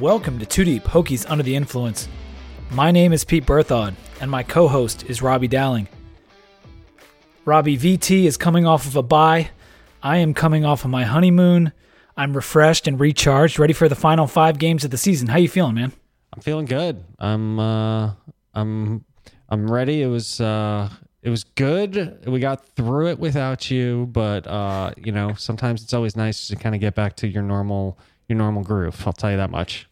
Welcome to Two Deep Hokies Under the Influence. My name is Pete Berthod, and my co host is Robbie Dowling. Robbie VT is coming off of a bye. I am coming off of my honeymoon. I'm refreshed and recharged, ready for the final five games of the season. How you feeling, man? I'm feeling good. I'm uh I'm I'm ready. It was uh it was good. We got through it without you, but uh you know, sometimes it's always nice to kind of get back to your normal your normal groove. I'll tell you that much.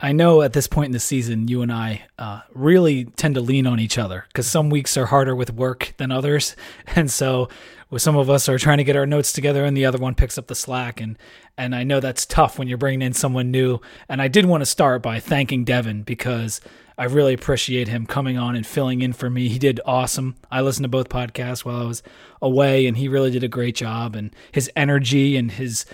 I know at this point in the season, you and I uh, really tend to lean on each other because some weeks are harder with work than others, and so with some of us are trying to get our notes together, and the other one picks up the slack. and And I know that's tough when you're bringing in someone new. And I did want to start by thanking Devin because I really appreciate him coming on and filling in for me. He did awesome. I listened to both podcasts while I was away, and he really did a great job. And his energy and his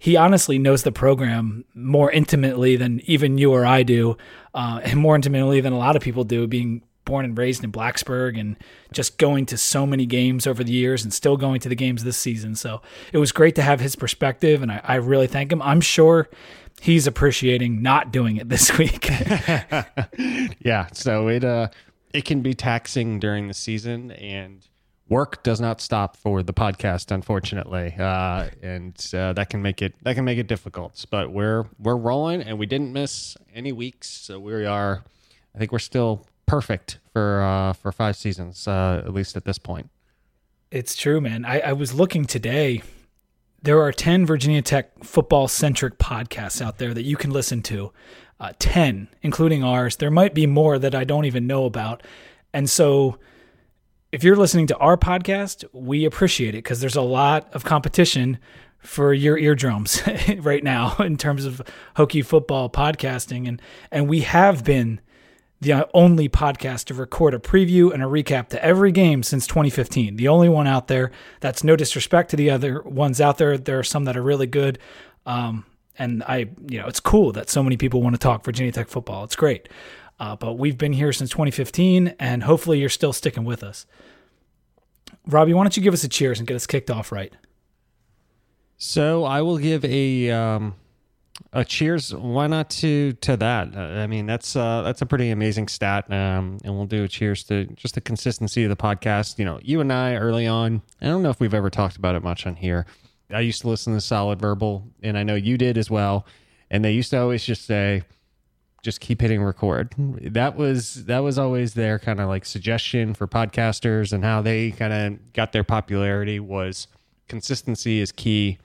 he honestly knows the program more intimately than even you or I do, uh, and more intimately than a lot of people do, being born and raised in Blacksburg and just going to so many games over the years and still going to the games this season. So it was great to have his perspective, and I, I really thank him. I'm sure he's appreciating not doing it this week. yeah, so it uh it can be taxing during the season and work does not stop for the podcast, unfortunately, uh, and uh, that can make it that can make it difficult. But we're we're rolling, and we didn't miss any weeks, so we are. I think we're still perfect for uh, for five seasons, uh, at least at this point. It's true, man. I, I was looking today. There are ten Virginia Tech football centric podcasts out there that you can listen to. Uh, ten, including ours. There might be more that I don't even know about, and so if you're listening to our podcast, we appreciate it because there's a lot of competition for your eardrums right now in terms of Hokie football podcasting, and and we have been the only podcast to record a preview and a recap to every game since 2015. The only one out there. That's no disrespect to the other ones out there. There are some that are really good. Um, and I, you know, it's cool that so many people want to talk Virginia Tech football. It's great. Uh, but we've been here since 2015, and hopefully you're still sticking with us. Robbie, why don't you give us a cheers and get us kicked off right? So I will give a um, a cheers. Why not to to that? Uh, I mean, that's uh, that's a pretty amazing stat. Um, and we'll do a cheers to just the consistency of the podcast. You know, you and I early on. I don't know if we've ever talked about it much on here. I used to listen to Solid Verbal, and I know you did as well. And they used to always just say, just keep hitting record. That was that was always their kind of like suggestion for podcasters and how they kind of got their popularity was consistency is key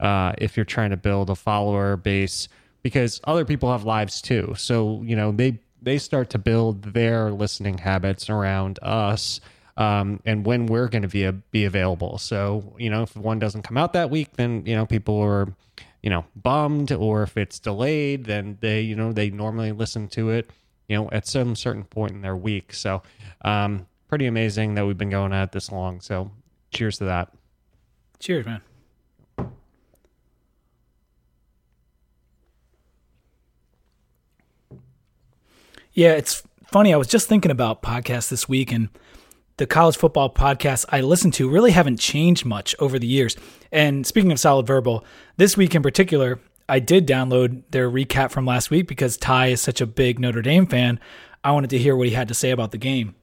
uh, if you're trying to build a follower base because other people have lives too. So you know they they start to build their listening habits around us. Um, and when we're going to be be available. So you know, if one doesn't come out that week, then you know people are you know bummed or if it's delayed then they you know they normally listen to it you know at some certain point in their week. So um pretty amazing that we've been going at this long. So cheers to that. Cheers man. Yeah it's funny. I was just thinking about podcasts this week and the college football podcasts I listen to really haven't changed much over the years. And speaking of solid verbal, this week in particular, I did download their recap from last week because Ty is such a big Notre Dame fan. I wanted to hear what he had to say about the game.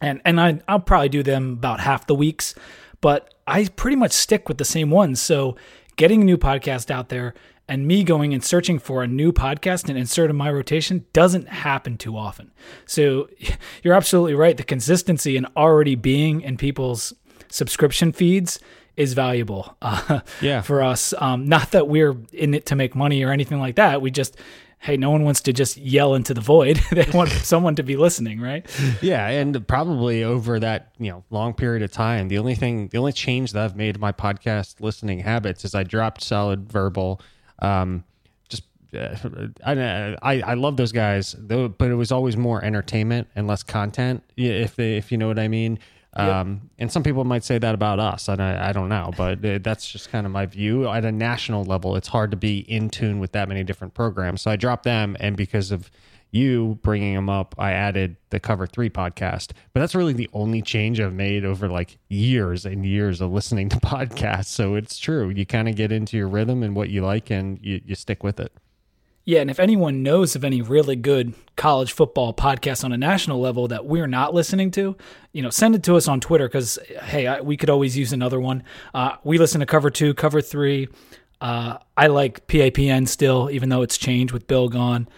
And and I I'll probably do them about half the weeks, but I pretty much stick with the same ones. So getting a new podcast out there and me going and searching for a new podcast and insert in my rotation doesn't happen too often. So you're absolutely right. The consistency in already being in people's subscription feeds is valuable uh, yeah. for us. Um, not that we're in it to make money or anything like that. We just, hey, no one wants to just yell into the void. they want someone to be listening, right? Yeah, and probably over that you know long period of time, the only thing, the only change that I've made my podcast listening habits is I dropped solid verbal um, just uh, I, I I love those guys, though, but it was always more entertainment and less content. If they, if you know what I mean. Um, and some people might say that about us, and I, I don't know, but uh, that's just kind of my view. At a national level, it's hard to be in tune with that many different programs. So I dropped them, and because of you bringing them up, I added the Cover Three podcast. But that's really the only change I've made over like years and years of listening to podcasts. So it's true. You kind of get into your rhythm and what you like, and you, you stick with it. Yeah, and if anyone knows of any really good college football podcasts on a national level that we're not listening to, you know, send it to us on Twitter because hey, I, we could always use another one. Uh, we listen to Cover Two, Cover Three. Uh, I like PAPN still, even though it's changed with Bill gone.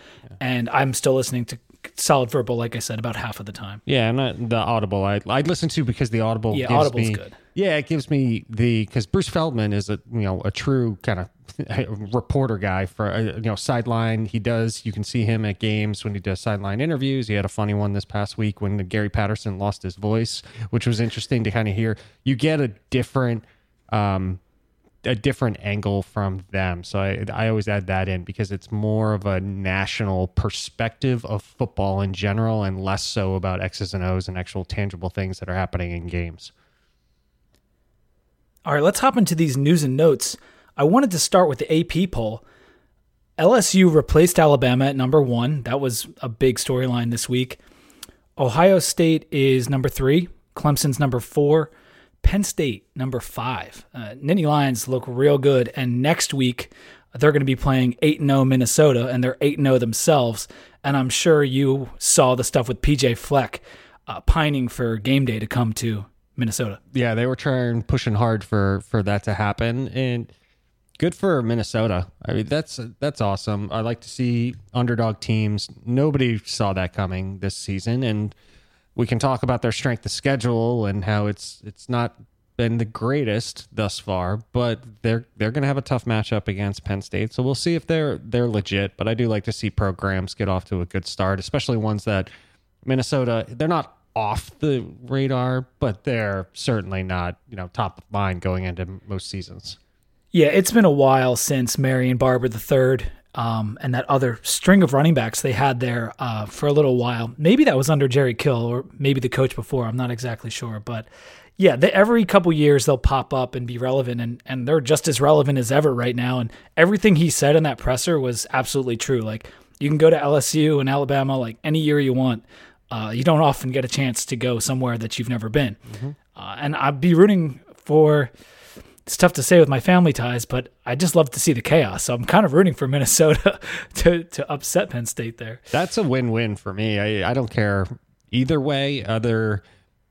And I'm still listening to Solid Verbal, like I said, about half of the time. Yeah, and the Audible I I listen to because the Audible yeah gives Audible's me, good. Yeah, it gives me the because Bruce Feldman is a you know a true kind of reporter guy for uh, you know sideline. He does you can see him at games when he does sideline interviews. He had a funny one this past week when Gary Patterson lost his voice, which was interesting to kind of hear. You get a different um, a different angle from them. So I, I always add that in because it's more of a national perspective of football in general and less so about X's and O's and actual tangible things that are happening in games. All right, let's hop into these news and notes. I wanted to start with the AP poll. LSU replaced Alabama at number one. That was a big storyline this week. Ohio State is number three. Clemson's number four. Penn State, number five. Uh, Nittany Lions look real good. And next week, they're going to be playing 8 0 Minnesota, and they're 8 0 themselves. And I'm sure you saw the stuff with PJ Fleck uh, pining for game day to come to Minnesota. Yeah, they were trying, pushing hard for for that to happen. And good for Minnesota. I mean, that's that's awesome. I like to see underdog teams. Nobody saw that coming this season, and we can talk about their strength of schedule and how it's it's not been the greatest thus far, but they're they're going to have a tough matchup against Penn State. So we'll see if they're they're legit. But I do like to see programs get off to a good start, especially ones that Minnesota they're not off the radar, but they're certainly not you know top of mind going into most seasons. Yeah, it's been a while since Marion Barber III um, and that other string of running backs they had there uh, for a little while. Maybe that was under Jerry Kill or maybe the coach before. I'm not exactly sure, but yeah, they, every couple years they'll pop up and be relevant, and and they're just as relevant as ever right now. And everything he said in that presser was absolutely true. Like you can go to LSU and Alabama like any year you want. Uh, you don't often get a chance to go somewhere that you've never been, mm-hmm. uh, and I'd be rooting for it's tough to say with my family ties, but I just love to see the chaos. So I'm kind of rooting for Minnesota to to upset Penn State there. That's a win-win for me. I, I don't care either way. Other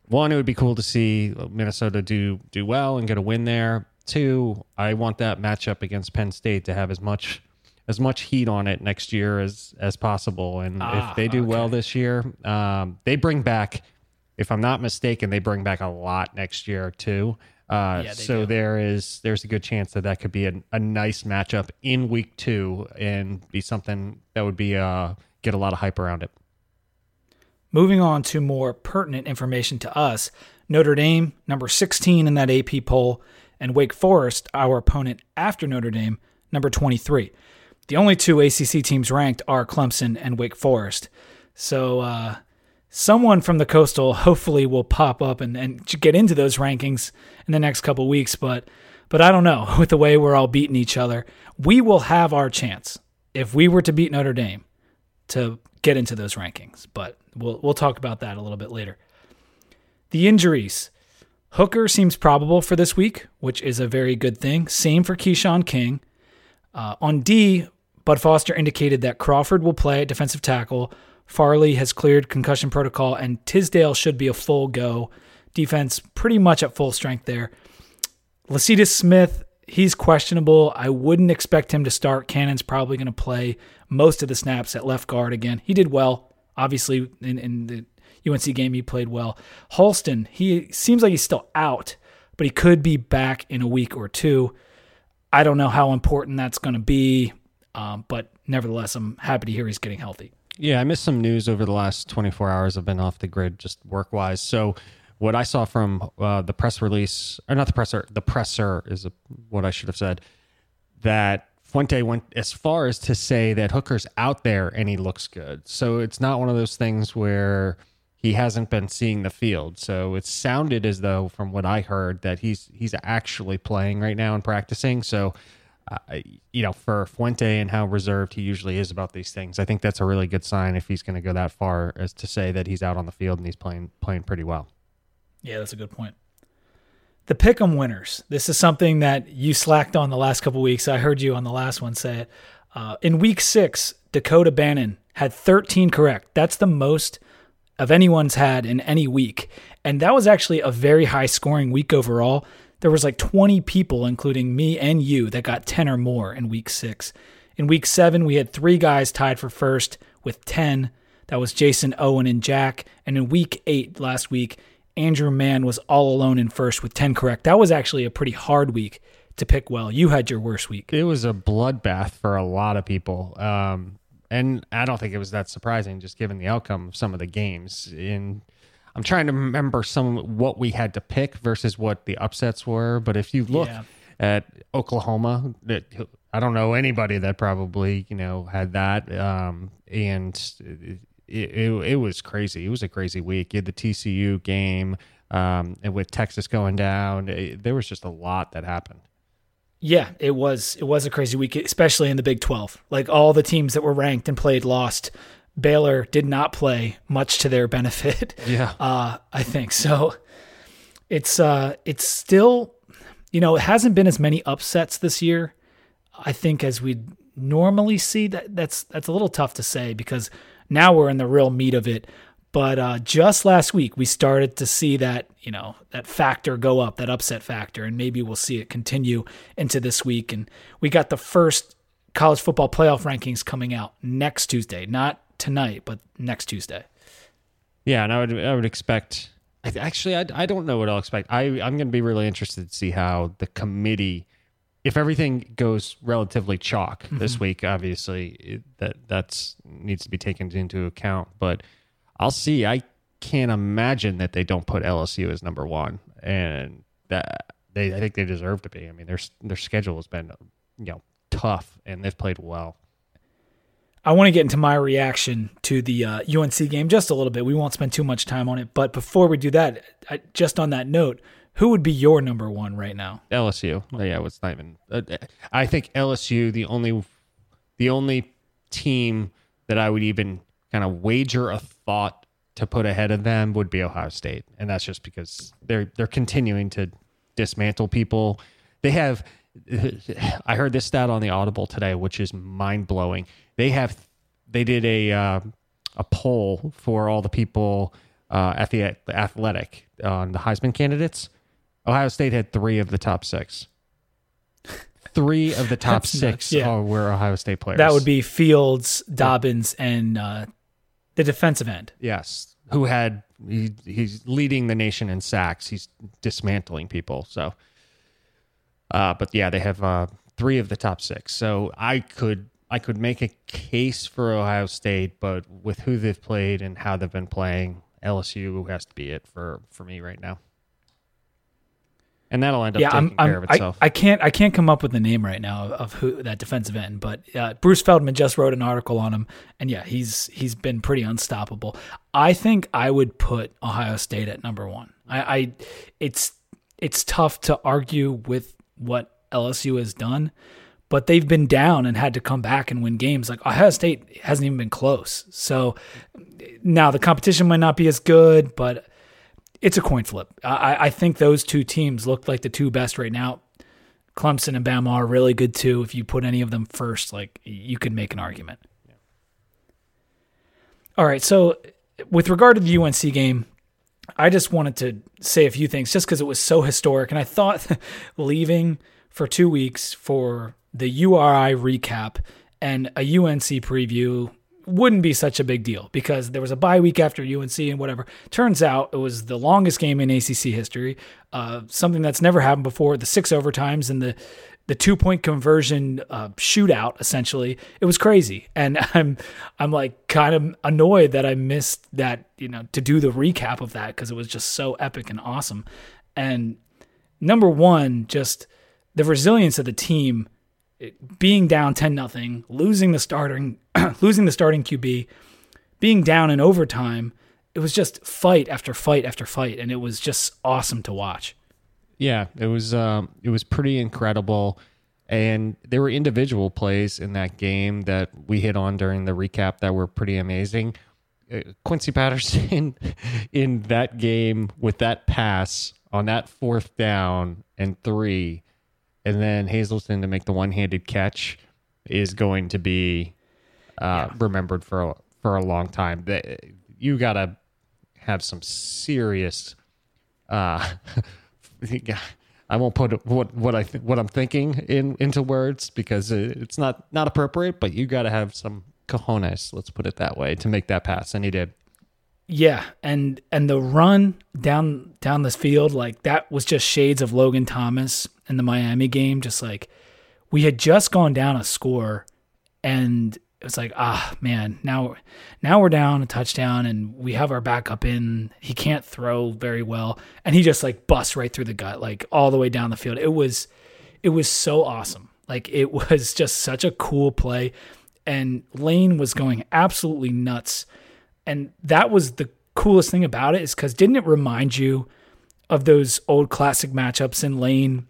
one, it would be cool to see Minnesota do do well and get a win there. Two, I want that matchup against Penn State to have as much as much heat on it next year as as possible. And ah, if they do okay. well this year, um, they bring back. If I'm not mistaken, they bring back a lot next year too. Uh, yeah, so do. there is there's a good chance that that could be a, a nice matchup in week two and be something that would be uh, get a lot of hype around it. Moving on to more pertinent information to us, Notre Dame number 16 in that AP poll, and Wake Forest, our opponent after Notre Dame, number 23. The only two ACC teams ranked are Clemson and Wake Forest. So uh, someone from the coastal hopefully will pop up and, and get into those rankings in the next couple weeks but but I don't know. With the way we're all beating each other we will have our chance if we were to beat Notre Dame to get into those rankings but we'll we'll talk about that a little bit later. The injuries. Hooker seems probable for this week which is a very good thing. Same for Keshawn King. Uh, on D Bud Foster indicated that Crawford will play at defensive tackle Farley has cleared concussion protocol, and Tisdale should be a full go. Defense pretty much at full strength there. Lecitus Smith, he's questionable. I wouldn't expect him to start. Cannon's probably going to play most of the snaps at left guard again. He did well, obviously, in, in the UNC game, he played well. Halston, he seems like he's still out, but he could be back in a week or two. I don't know how important that's going to be, um, but nevertheless, I'm happy to hear he's getting healthy. Yeah, I missed some news over the last 24 hours. I've been off the grid just work wise. So, what I saw from uh, the press release, or not the presser, the presser is a, what I should have said, that Fuente went as far as to say that Hooker's out there and he looks good. So, it's not one of those things where he hasn't been seeing the field. So, it sounded as though, from what I heard, that he's he's actually playing right now and practicing. So, uh, you know, for Fuente and how reserved he usually is about these things, I think that's a really good sign if he's going to go that far as to say that he's out on the field and he's playing playing pretty well. Yeah, that's a good point. The pick'em winners. This is something that you slacked on the last couple weeks. I heard you on the last one say it. Uh, in week six, Dakota Bannon had 13 correct. That's the most of anyone's had in any week. And that was actually a very high scoring week overall. There was like 20 people, including me and you, that got 10 or more in week six. In week seven, we had three guys tied for first with 10. That was Jason Owen and Jack. And in week eight last week, Andrew Mann was all alone in first with 10 correct. That was actually a pretty hard week to pick well. You had your worst week. It was a bloodbath for a lot of people. Um, and I don't think it was that surprising, just given the outcome of some of the games. In I'm trying to remember some what we had to pick versus what the upsets were. But if you look Yeah. at Oklahoma, that I don't know anybody that probably you know had that, um, and it, it it was crazy. It was a crazy week. You had the TCU game, um, and with Texas going down, it, there was just a lot that happened. Yeah, it was it was a crazy week, especially in the Big 12. Like all the teams that were ranked and played lost. Baylor did not play much to their benefit. Yeah. Uh, I think so. It's uh it's still you know, it hasn't been as many upsets this year, I think, as we normally see. That that's that's a little tough to say because now we're in the real meat of it. But uh, just last week, we started to see that you know that factor go up, that upset factor, and maybe we'll see it continue into this week. And we got the first college football playoff rankings coming out next Tuesday, not tonight, but next Tuesday. Yeah, and I would I would expect. Actually, I, I don't know what I'll expect. I I'm going to be really interested to see how the committee, if everything goes relatively chalk this mm-hmm. week. Obviously, it, that that's needs to be taken into account. But I'll see. I can't imagine that they don't put LSU as number one, and that they I think they deserve to be. I mean, their their schedule has been you know tough, and they've played well. I want to get into my reaction to the uh, UNC game just a little bit. We won't spend too much time on it, but before we do that, I, just on that note, who would be your number one right now? LSU. Yeah, it's not even. Uh, I think LSU the only the only team that I would even kind of wager a thought to put ahead of them would be Ohio State, and that's just because they're they're continuing to dismantle people. They have. I heard this stat on the Audible today, which is mind blowing. They have they did a uh, a poll for all the people uh, at the athletic on the Heisman candidates. Ohio State had three of the top six. Three of the top six nuts, yeah. are, were Ohio State players. That would be Fields, Dobbins, and uh, the defensive end. yes, who had he, he's leading the nation in sacks. He's dismantling people. So, uh, but yeah, they have uh, three of the top six. So I could I could make a case for Ohio State, but with who they've played and how they've been playing, LSU has to be it for for me right now. And that'll end up yeah, taking I'm, care I'm of itself. I can't I can't come up with the name right now of, of who that defensive end, but uh, Bruce Feldman just wrote an article on him, and yeah, he's he's been pretty unstoppable. I think I would put Ohio State at number one. I, I it's it's tough to argue with what LSU has done, but they've been down and had to come back and win games. Like Ohio State hasn't even been close. So now the competition might not be as good, but it's a coin flip. I, I think those two teams look like the two best right now. Clemson and Bama are really good too. If you put any of them first, like you could make an argument. All right. So, with regard to the UNC game, I just wanted to say a few things just because it was so historic. And I thought leaving for two weeks for the URI recap and a UNC preview wouldn't be such a big deal because there was a bye week after UNC and whatever. Turns out it was the longest game in ACC history, uh, something that's never happened before. The six overtimes and the the two point conversion uh, shootout. Essentially, it was crazy, and I'm I'm like kind of annoyed that I missed that. You know, to do the recap of that because it was just so epic and awesome. And number one, just the resilience of the team being down 10 nothing, losing the starting losing the starting QB, being down in overtime, it was just fight after fight after fight and it was just awesome to watch. Yeah, it was um, it was pretty incredible, and there were individual plays in that game that we hit on during the recap that were pretty amazing. Uh, Quincy Patterson in that game with that pass on that fourth down and three, and then Hazelton to make the one-handed catch. is going to be uh, remembered for a, for a long time. You got to have some serious. Uh, I won't put what what I th- what I'm thinking in into words because it's not not appropriate. But you got to have some cojones, let's put it that way, to make that pass, and he did. Yeah, and and the run down down this field like that was just shades of Logan Thomas in the Miami game. Just like we had just gone down a score, and it was like ah man now now we're down a touchdown and we have our backup in. He can't throw very well, and he just like busts right through the gut like all the way down the field. It was it was so awesome. Like it was just such a cool play, and Lane was going absolutely nuts and that was the coolest thing about it is because didn't it remind you of those old classic matchups in Lane,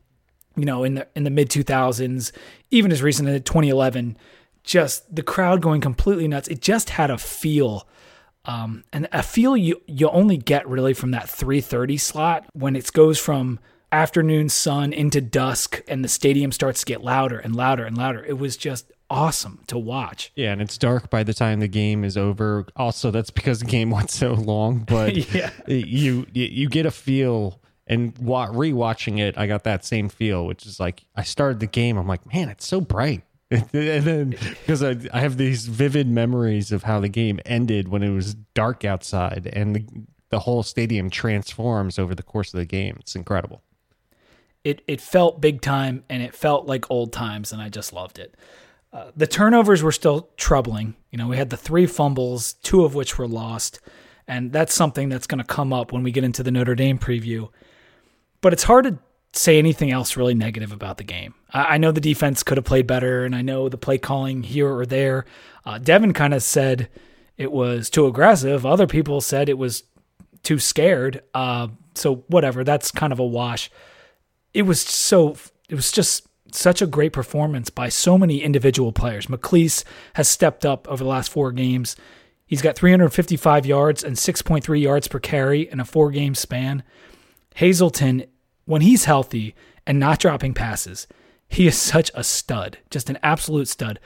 you know, in the in the mid two thousands, even as recent as 2011, just the crowd going completely nuts. It just had a feel. Um, and a feel you you only get really from that 3:30 slot when it goes from afternoon sun into dusk and the stadium starts to get louder and louder and louder. It was just awesome to watch. Yeah, and it's dark by the time the game is over. Also, that's because the game went so long, but yeah. you you get a feel and rewatching it, I got that same feel, which is like I started the game, I'm like, man, it's so bright. and then because I, I have these vivid memories of how the game ended when it was dark outside and the, the whole stadium transforms over the course of the game. It's incredible. It it felt big time and it felt like old times and I just loved it. Uh, the turnovers were still troubling. You know, we had the three fumbles, two of which were lost, and that's something that's going to come up when we get into the Notre Dame preview. But it's hard to say anything else really negative about the game. I, I know the defense could have played better, and I know the play calling here or there. Uh, Devin kind of said it was too aggressive. Other people said it was too scared. Uh, so whatever, that's kind of a wash. It was so. It was just such a great performance by so many individual players. McClease has stepped up over the last four games. He's got 355 yards and 6.3 yards per carry in a four game span. Hazelton, when he's healthy and not dropping passes, he is such a stud, just an absolute stud.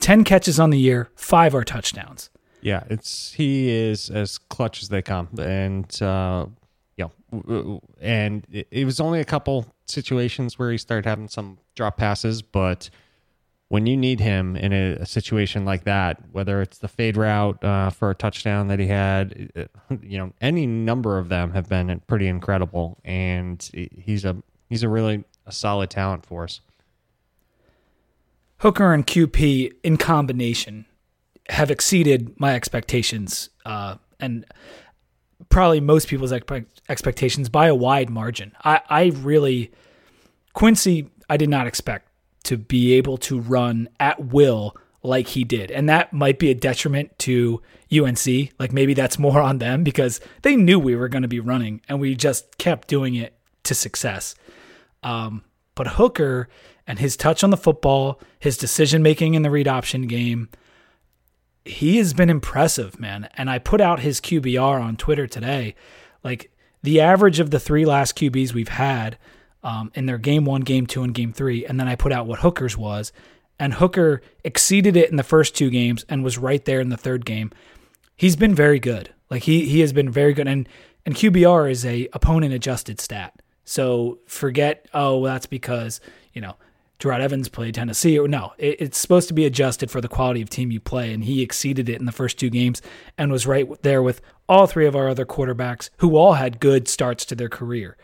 10 catches on the year, five are touchdowns. Yeah, it's he is as clutch as they come. And uh, know, and it was only a couple situations where he started having some drop passes, but when you need him in a, a situation like that, whether it's the fade route uh, for a touchdown that he had, uh, you know, any number of them have been pretty incredible, and he's a he's a really a solid talent for us. Hooker and QP in combination have exceeded my expectations, uh, and probably most people's expectations by a wide margin. I, I really, Quincy, I did not expect to be able to run at will like he did. And that might be a detriment to UNC. Like maybe that's more on them because they knew we were going to be running and we just kept doing it to success. Um, but Hooker and his touch on the football, his decision making in the read option game, he has been impressive, man. And I put out his QBR on Twitter today. Like the average of the three last QBs we've had um, in their game one, game two, and game three. And then I put out what Hooker's was. And Hooker exceeded it in the first two games and was right there in the third game. He's been very good. Like he he has been very good. And and QBR is a opponent adjusted stat. So forget, oh, that's because, you know, Jerod Evans played Tennessee. Or no, it, it's supposed to be adjusted for the quality of team you play, and he exceeded it in the first two games and was right there with all three of our other quarterbacks who all had good starts to their career.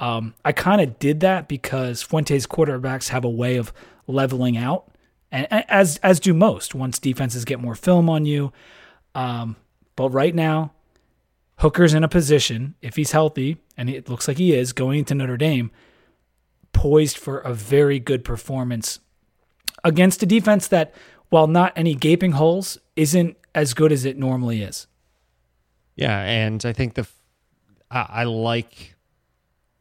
Um, I kind of did that because Fuente's quarterbacks have a way of leveling out, and as as do most once defenses get more film on you. Um, but right now, Hooker's in a position, if he's healthy, and it looks like he is, going into Notre Dame poised for a very good performance against a defense that, while not any gaping holes, isn't as good as it normally is. Yeah, and I think the I, I like,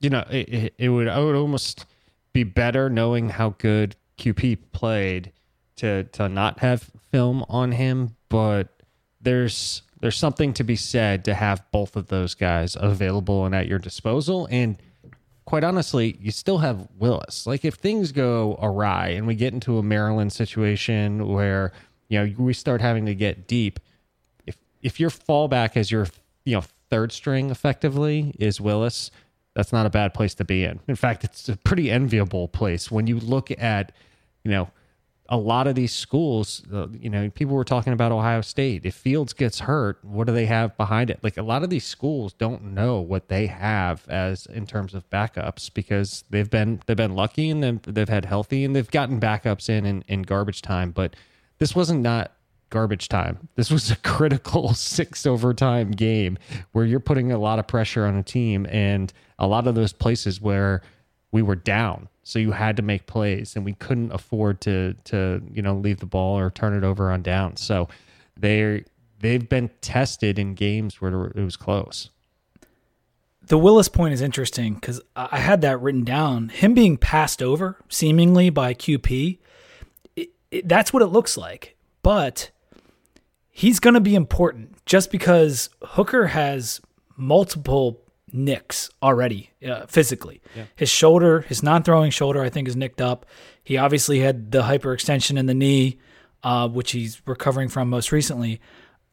you know, it, it would I would almost be better knowing how good QP played to to not have film on him, but there's there's something to be said to have both of those guys available and at your disposal and quite honestly, you still have Willis. Like if things go awry and we get into a Maryland situation where you know we start having to get deep, if if your fallback as your you know third string effectively is Willis, that's not a bad place to be in. In fact, it's a pretty enviable place when you look at you know a lot of these schools, uh, you know, people were talking about Ohio State. If Fields gets hurt, what do they have behind it? Like a lot of these schools don't know what they have as in terms of backups because they've been they've been lucky and they've, they've had healthy and they've gotten backups in, in in garbage time. But this wasn't not garbage time. This was a critical six overtime game where you're putting a lot of pressure on a team and a lot of those places where we were down so you had to make plays, and we couldn't afford to to you know leave the ball or turn it over on downs. So they they've been tested in games where it was close. The Willis point is interesting because I had that written down. Him being passed over seemingly by QP, it, it, that's what it looks like. But he's going to be important just because Hooker has multiple nicks already uh, physically. Yeah. His shoulder, his non-throwing shoulder, I think is nicked up. He obviously had the hyperextension in the knee, uh, which he's recovering from most recently.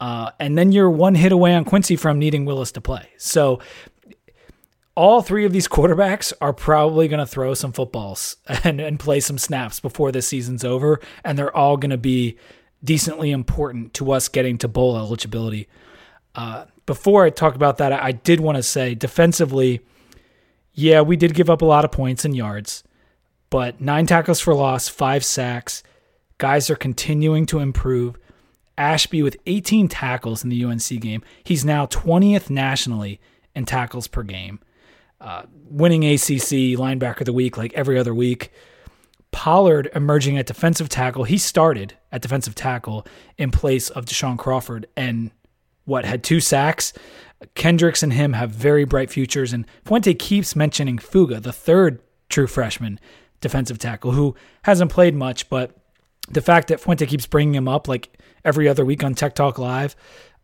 Uh, and then you're one hit away on Quincy from needing Willis to play. So all three of these quarterbacks are probably going to throw some footballs and, and play some snaps before this season's over, and they're all going to be decently important to us getting to bowl eligibility. Uh, before I talk about that, I did want to say defensively, yeah, we did give up a lot of points and yards, but nine tackles for loss, five sacks. Guys are continuing to improve. Ashby with 18 tackles in the UNC game. He's now 20th nationally in tackles per game. Uh, winning ACC linebacker of the week like every other week. Pollard emerging at defensive tackle. He started at defensive tackle in place of Deshaun Crawford, and what had two sacks. Kendricks and him have very bright futures, and Fuente keeps mentioning Fuga, the third true freshman defensive tackle, who hasn't played much, but the fact that Fuente keeps bringing him up like every other week on Tech Talk Live,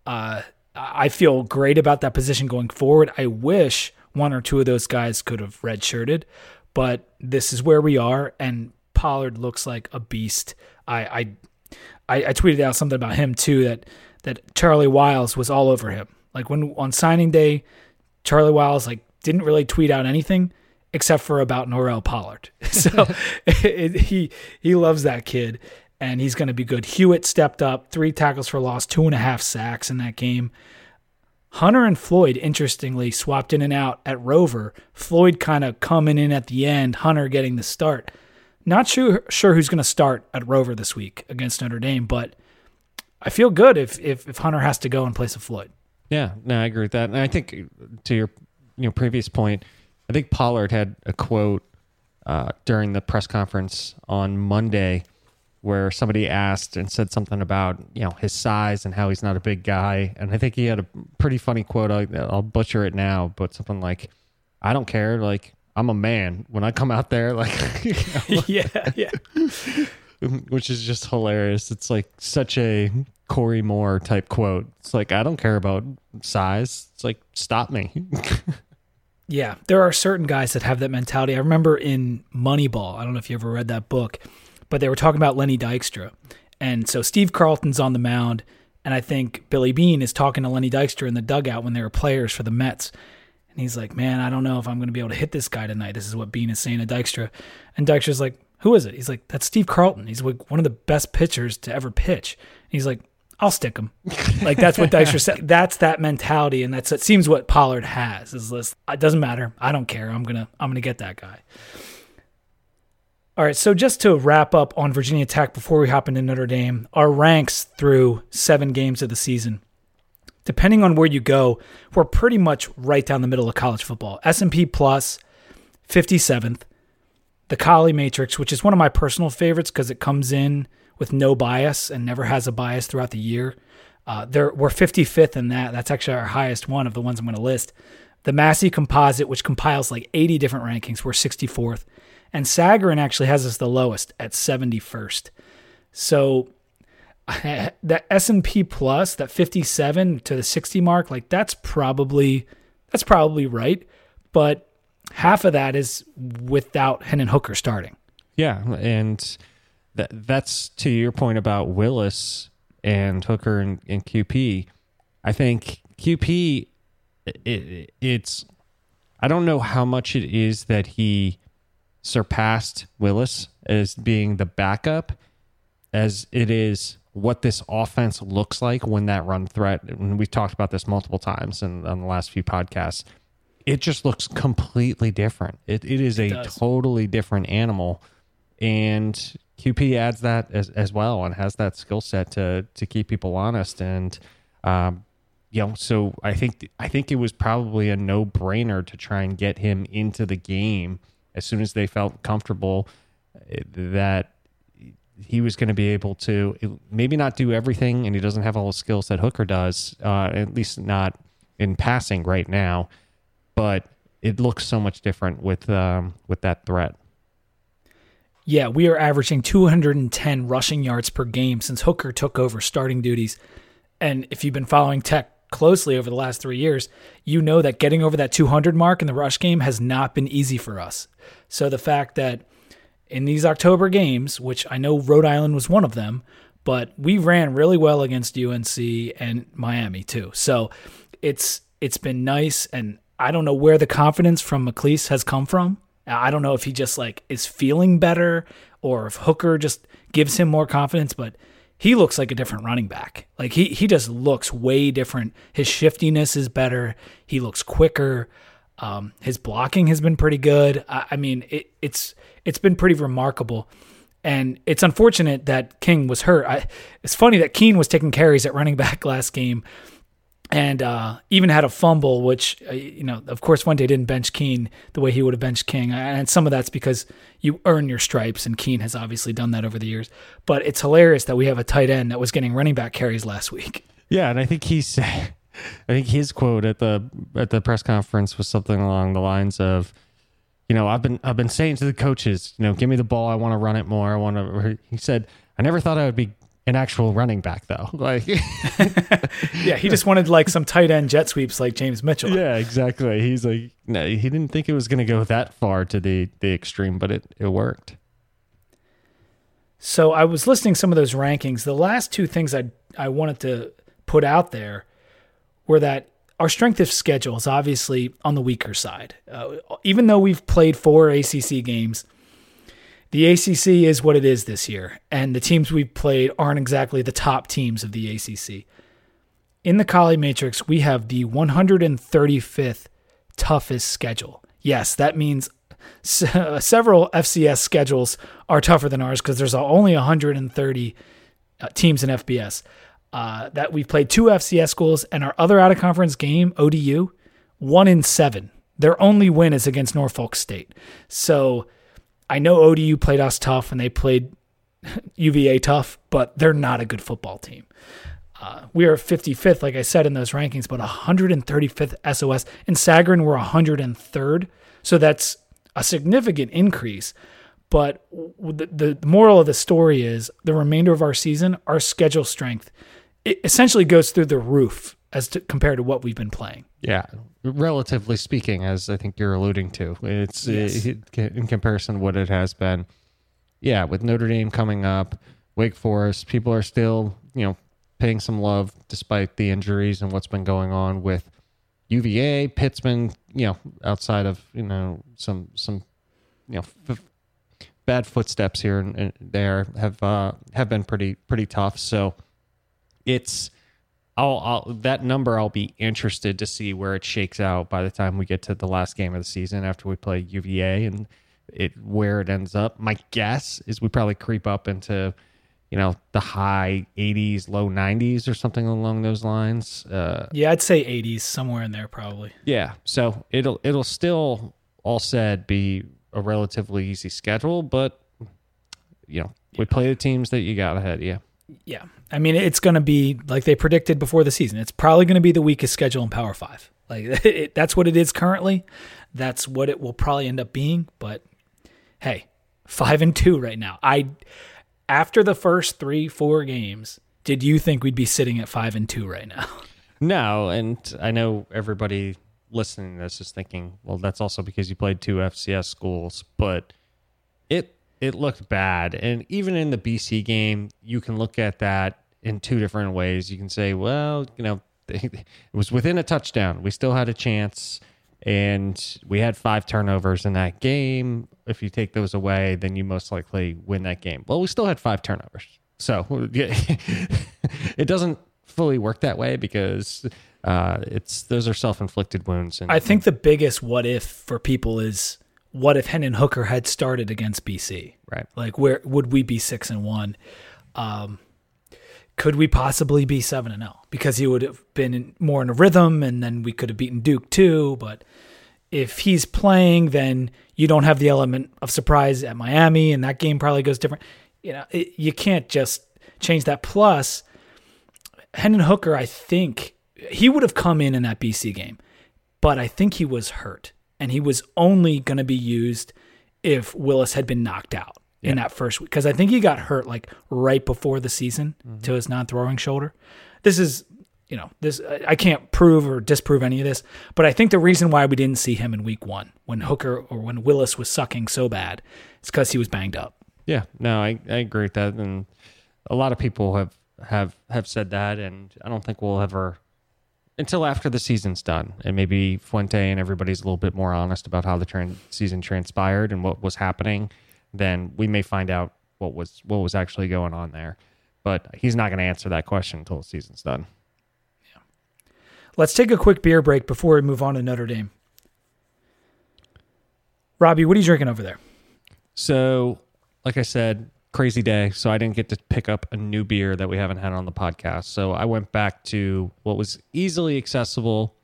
uh, I feel great about that position going forward. I wish one or two of those guys could have redshirted, but this is where we are, and Pollard looks like a beast. I, I I, I tweeted out something about him too that that Charlie Wiles was all over him. Like when on signing day, Charlie Wiles like didn't really tweet out anything except for about Norrell Pollard. So it, he he loves that kid, and he's going to be good. Hewitt stepped up, three tackles for loss, two and a half sacks in that game. Hunter and Floyd, interestingly, swapped in and out at Rover. Floyd kind of coming in at the end, Hunter getting the start. Not sure sure who's going to start at Rover this week against Notre Dame, but I feel good if, if if Hunter has to go in place of Floyd. Yeah, no, I agree with that. And I think to your you know previous point, I think Pollard had a quote uh, during the press conference on Monday where somebody asked and said something about you know his size and how he's not a big guy, and I think he had a pretty funny quote. I'll, I'll butcher it now, but something like, "I don't care, like I'm a man when I come out there." Like, you know, yeah, yeah. which is just hilarious. It's like such a Corey Moore type quote. It's like I don't care about size. It's like stop me. yeah, there are certain guys that have that mentality. I remember in Moneyball. I don't know if you ever read that book, but they were talking about Lenny Dykstra, and so Steve Carlton's on the mound, and I think Billy Beane is talking to Lenny Dykstra in the dugout when they were players for the Mets. And he's like, "Man, I don't know if I'm going to be able to hit this guy tonight." This is what Beane is saying to Dykstra, and Dykstra's like, who is it? He's like, that's Steve Carlton. He's like one of the best pitchers to ever pitch. And he's like, I'll stick him. like that's what Dykstra said. That's that mentality, and that's it seems what Pollard has. Is this? It doesn't matter. I don't care. I'm gonna I'm gonna get that guy. All right. So just to wrap up on Virginia Tech before we hop into Notre Dame, our ranks through seven games of the season. Depending on where you go, we're pretty much right down the middle of college football. S and P plus, 57th the Colley Matrix, which is one of my personal favorites because it comes in with no bias and never has a bias throughout the year. Uh, there, we're 55th in that. That's actually our highest one of the ones I'm going to list. The Massey Composite, which compiles like 80 different rankings, we're 64th. And Sagarin actually has us the lowest at 71st. So that S&P plus, that 57 to the 60 mark, like that's probably that's probably right. But half of that is without Hendon Hooker starting. Yeah, and that that's to your point about Willis and Hooker and, and QP. I think QP, it, it's I don't know how much it is that he surpassed Willis as being the backup, as it is what this offense looks like when that run threat. And we've talked about this multiple times in, on the last few podcasts. It just looks completely different. It, it is it a does. totally different animal, and QP adds that as, as well and has that skill set to to keep people honest. And um, you know, so I think I think it was probably a no brainer to try and get him into the game as soon as they felt comfortable eh, that he was going to be able to maybe not do everything, and he doesn't have all the skills that Hooker does, uh, at least not in passing right now. But it looks so much different with um, with that threat. Yeah, we are averaging 210 rushing yards per game since Hooker took over starting duties. And if you've been following Tech closely over the last three years, you know that getting over that 200 mark in the rush game has not been easy for us. So the fact that in these October games, which I know Rhode Island was one of them, but we ran really well against UNC and Miami too. So it's it's been nice, and I don't know where the confidence from McClease has come from. I don't know if he just like is feeling better or if Hooker just gives him more confidence, but he looks like a different running back. Like he he just looks way different. His shiftiness is better. He looks quicker. Um, his blocking has been pretty good. I, I mean, it, it's it's been pretty remarkable. And it's unfortunate that King was hurt. I, it's funny that Keene was taking carries at running back last game and uh, even had a fumble, which, uh, you know, of course, Fuente didn't bench Keene the way he would have benched King. And some of that's because you earn your stripes, and Keene has obviously done that over the years. But it's hilarious that we have a tight end that was getting running back carries last week. Yeah, and I think he said, I think his quote at the at the press conference was something along the lines of, you know, I've been I've been saying to the coaches, you know, give me the ball, I want to run it more. I want to. He said, I never thought I would be an actual running back though. Like, yeah, he just wanted like some tight end jet sweeps like James Mitchell. Yeah, exactly. He's like, no, he didn't think it was going to go that far to the the extreme, but it it worked. So I was listening some of those rankings. The last two things I I wanted to put out there were that our strength of schedule is obviously on the weaker side. Uh, even though we've played four ACC games, the ACC is what it is this year, and the teams we've played aren't exactly the top teams of the ACC. In the Colley Matrix, we have the 135th toughest schedule. Yes, that means several FCS schedules are tougher than ours because there's only 130 uh, teams in FBS uh, that we've played two FCS schools, and our other out of conference game, ODU, one in seven. Their only win is against Norfolk State. So I know ODU played us tough and they played UVA tough, but they're not a good football team. Uh, we are 55th, like I said, in those rankings, but 135th SOS. In Sagarin, we're 103rd. So that's a significant increase. But the, the moral of the story is the remainder of our season, our schedule strength it essentially goes through the roof as to, compared to what we've been playing. Yeah, relatively speaking, as I think you're alluding to, it's yes. it, in comparison to what it has been. Yeah, with Notre Dame coming up, Wake Forest, people are still you know paying some love despite the injuries and what's been going on with UVA, Pittsburgh. You know, outside of you know some some you know. F- bad footsteps here and, there have uh, have been pretty pretty tough. So it's I'll, I'll, that number I'll be interested to see where it shakes out by the time we get to the last game of the season after we play UVA and it where it ends up. My guess is we probably creep up into you know the high 80s, low 90s or something along those lines. Uh, yeah, I'd say 80s somewhere in there probably. Yeah, so it'll it'll still all said be a relatively easy schedule, but you know we play the teams that you got ahead. Yeah. Yeah. I mean, it's going to be like they predicted before the season. It's probably going to be the weakest schedule in Power Five. Like it, that's what it is currently. That's what it will probably end up being. But hey, five and two right now. I after the first three, four games, did you think we'd be sitting at five and two right now? No, and I know everybody listening to this is thinking, well, that's also because you played two FCS schools, but it looked bad. And even in the BC game, you can look at that in two different ways. You can say, well, you know, it was within a touchdown. We still had a chance and we had five turnovers in that game. If you take those away, then you most likely win that game. Well, we still had five turnovers. So yeah, it doesn't fully work that way because uh, it's those are self-inflicted wounds. And I think the biggest what if for people is what if Hendon Hooker had started against BC? Right. Like where would we be six and one? Um, could we possibly be seven and zero because he would have been in, more in a rhythm, and then we could have beaten Duke too. But if he's playing, then you don't have the element of surprise at Miami, and that game probably goes different. You know, it, you can't just change that. Plus, Hendon Hooker, I think he would have come in in that BC game, but I think he was hurt, and he was only going to be used if Willis had been knocked out yeah. in that first week because I think he got hurt like right before the season mm-hmm. to his non-throwing shoulder. This is, you know, this I can't prove or disprove any of this, but I think the reason why we didn't see him in week one when Hooker or when Willis was sucking so bad is because he was banged up. Yeah, no, I, I agree with that, and a lot of people have have have said that, and I don't think we'll ever until after the season's done, and maybe Fuente and everybody's a little bit more honest about how the trans- season transpired and what was happening then we may find out what was what was actually going on there. But he's not going to answer that question until the season's done. Yeah. Let's take a quick beer break before we move on to Notre Dame. Robbie, what are you drinking over there? So, like I said, crazy day. So I didn't get to pick up a new beer that we haven't had on the podcast. So I went back to what was easily accessible.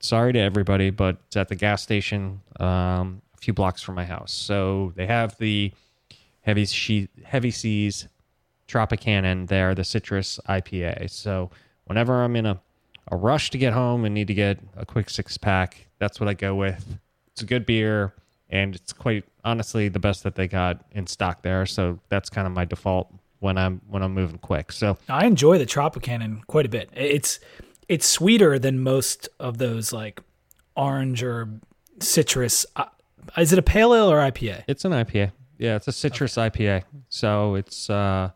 Sorry to everybody, but it's at the gas station um, a few blocks from my house. So they have the heavy she- heavy seas TropiCannon there, the citrus IPA. So whenever I'm in a, a rush to get home and need to get a quick six pack, that's what I go with. It's a good beer and it's quite honestly the best that they got in stock there. So that's kind of my default when I'm when I'm moving quick. So I enjoy the TropiCannon quite a bit. It's it's sweeter than most of those like orange or citrus uh, is it a pale ale or IPA? It's an IPA. Yeah, it's a citrus okay. IPA. So it's uh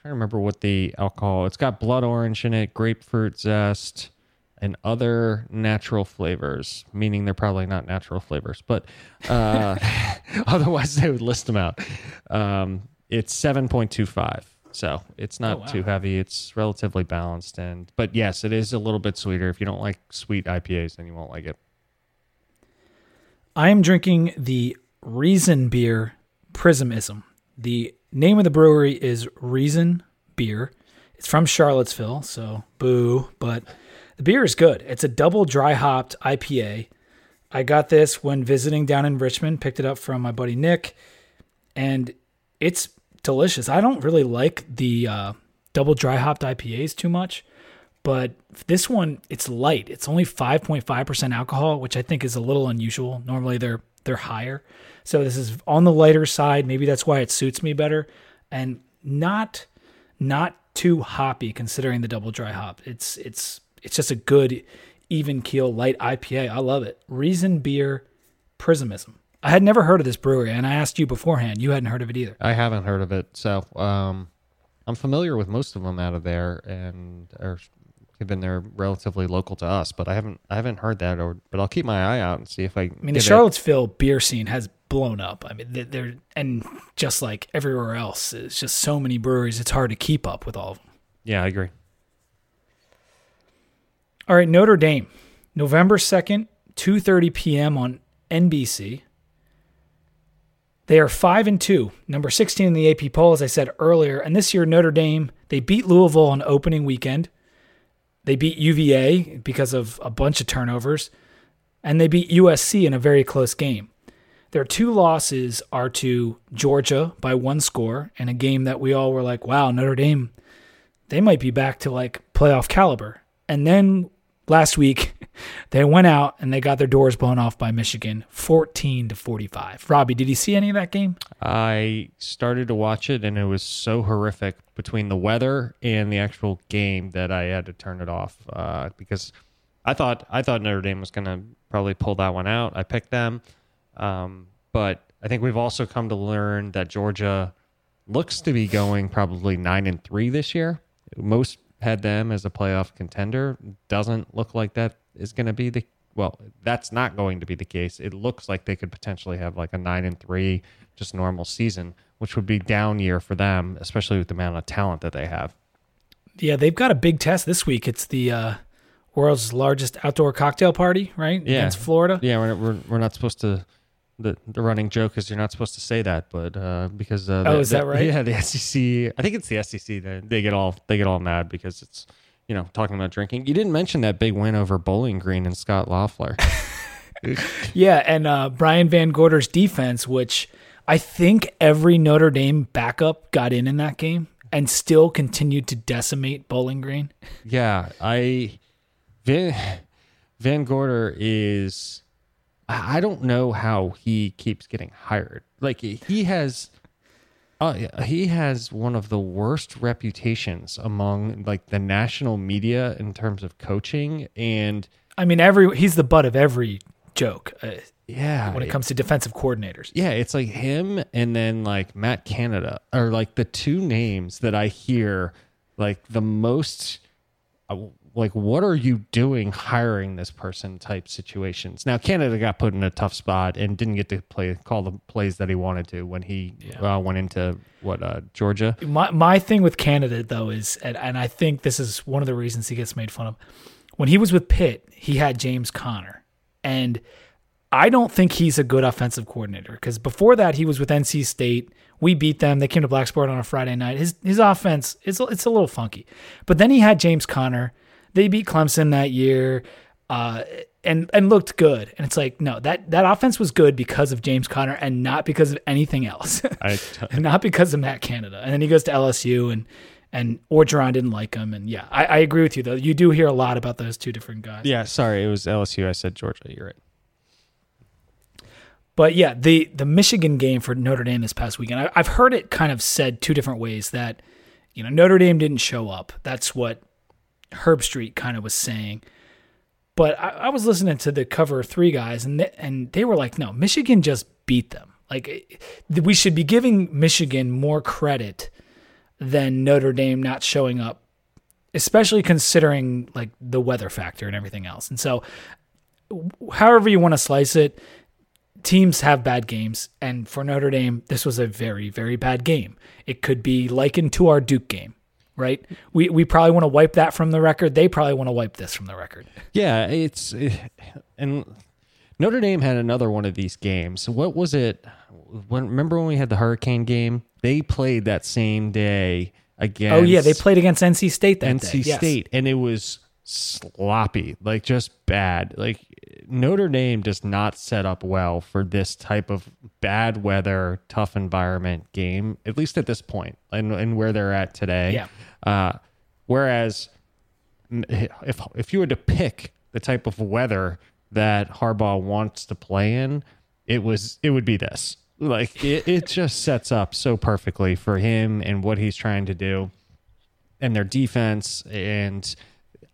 trying remember what the alcohol. It's got blood orange in it, grapefruit zest, and other natural flavors. Meaning they're probably not natural flavors, but uh, otherwise they would list them out. Um, it's seven point two five. So it's not oh, wow. too heavy. It's relatively balanced, and but yes, it is a little bit sweeter. If you don't like sweet IPAs, then you won't like it. I am drinking the Reason Beer Prismism. The name of the brewery is Reason Beer. It's from Charlottesville, so boo, but the beer is good. It's a double dry hopped IPA. I got this when visiting down in Richmond, picked it up from my buddy Nick, and it's delicious. I don't really like the uh, double dry hopped IPAs too much, but this one it's light. It's only 5.5% alcohol, which I think is a little unusual. Normally they're they're higher. So this is on the lighter side. Maybe that's why it suits me better and not not too hoppy considering the double dry hop. It's it's it's just a good even keel light IPA. I love it. Reason Beer Prismism. I had never heard of this brewery, and I asked you beforehand. You hadn't heard of it either. I haven't heard of it, so um, I'm familiar with most of them out of there, and are given they're relatively local to us. But I haven't I haven't heard that, or but I'll keep my eye out and see if I. I mean, the Charlottesville it. beer scene has blown up. I mean, they're and just like everywhere else, it's just so many breweries. It's hard to keep up with all of them. Yeah, I agree. All right, Notre Dame, November second, two thirty p.m. on NBC. They are five and two, number sixteen in the AP poll, as I said earlier. And this year, Notre Dame they beat Louisville on opening weekend. They beat UVA because of a bunch of turnovers, and they beat USC in a very close game. Their two losses are to Georgia by one score in a game that we all were like, wow, Notre Dame, they might be back to like playoff caliber. And then last week, they went out and they got their doors blown off by Michigan, 14 to 45. Robbie, did you see any of that game? I started to watch it and it was so horrific between the weather and the actual game that I had to turn it off uh, because I thought I thought Notre Dame was going to probably pull that one out. I picked them, um, but I think we've also come to learn that Georgia looks to be going probably nine and three this year. Most had them as a playoff contender. Doesn't look like that is going to be the well. That's not going to be the case. It looks like they could potentially have like a nine and three, just normal season, which would be down year for them, especially with the amount of talent that they have. Yeah, they've got a big test this week. It's the uh, world's largest outdoor cocktail party, right? Yeah. Against Florida. Yeah, we're we're, we're not supposed to. The, the running joke is you're not supposed to say that, but uh, because uh, Oh, the- is that the- right? Yeah, the SEC. I think it's the SEC that they get all they get all mad because it's you know talking about drinking. You didn't mention that big win over Bowling Green and Scot Loeffler. Yeah, and uh, Brian Van Gorder's defense, which I think every Notre Dame backup got in in that game and still continued to decimate Bowling Green. Yeah, I Van Van Gorder is I don't know how he keeps getting hired. Like he has uh, he has one of the worst reputations among like the national media in terms of coaching and I mean, every he's the butt of every joke uh, yeah when it comes to defensive coordinators. yeah, it's like him and then like Matt Canada are like the two names that I hear like the most uh, like what are you doing hiring this person type situations. Now Canada got put in a tough spot and didn't get to play call the plays that he wanted to when he uh, went into what uh, Georgia. My my thing with Canada though is, and, and I think this is one of the reasons he gets made fun of. When he was with Pitt, he had James Conner, and I don't think he's a good offensive coordinator because before that he was with NC State. We beat them. They came to Blacksburg on a Friday night. His his offense it's it's a little funky, but then he had James Conner. They beat Clemson that year. Uh, and and looked good. And it's like, no, that that offense was good because of James Conner and not because of anything else. I not because of Matt Canada. And then he goes to LSU and and Orgeron didn't like him. And yeah, I, I agree with you though. You do hear a lot about those two different guys. yeah, sorry, it was LSU. I said Georgia. You're right. But yeah, the the Michigan game for Notre Dame this past weekend, I, I've heard it kind of said two different ways that you know Notre Dame didn't show up. That's what Herbstreit kind of was saying. But I, I was listening to the cover three guys, and they, and they were like, no, Michigan just beat them. Like we should be giving Michigan more credit than Notre Dame not showing up, especially considering like the weather factor and everything else. And so, however you want to slice it, teams have bad games, and for Notre Dame, this was a very, very bad game. It could be likened to our Duke game, right? We we probably want to wipe that from the record. They probably want to wipe this from the record. Yeah, it's eh, and Notre Dame had another one of these games. What was it? When remember when we had the Hurricane game? They played that same day against. Oh yeah, they played against NC State that NC day. Yes. State, and it was sloppy, like just bad. Like Notre Dame does not set up well for this type of bad weather, tough environment game. At least at this point, and and where they're at today. Yeah. Uh, whereas if if you were to pick the type of weather that Harbaugh wants to play in, it was it would be this. Like it, it just sets up so perfectly for him and what he's trying to do, and their defense. And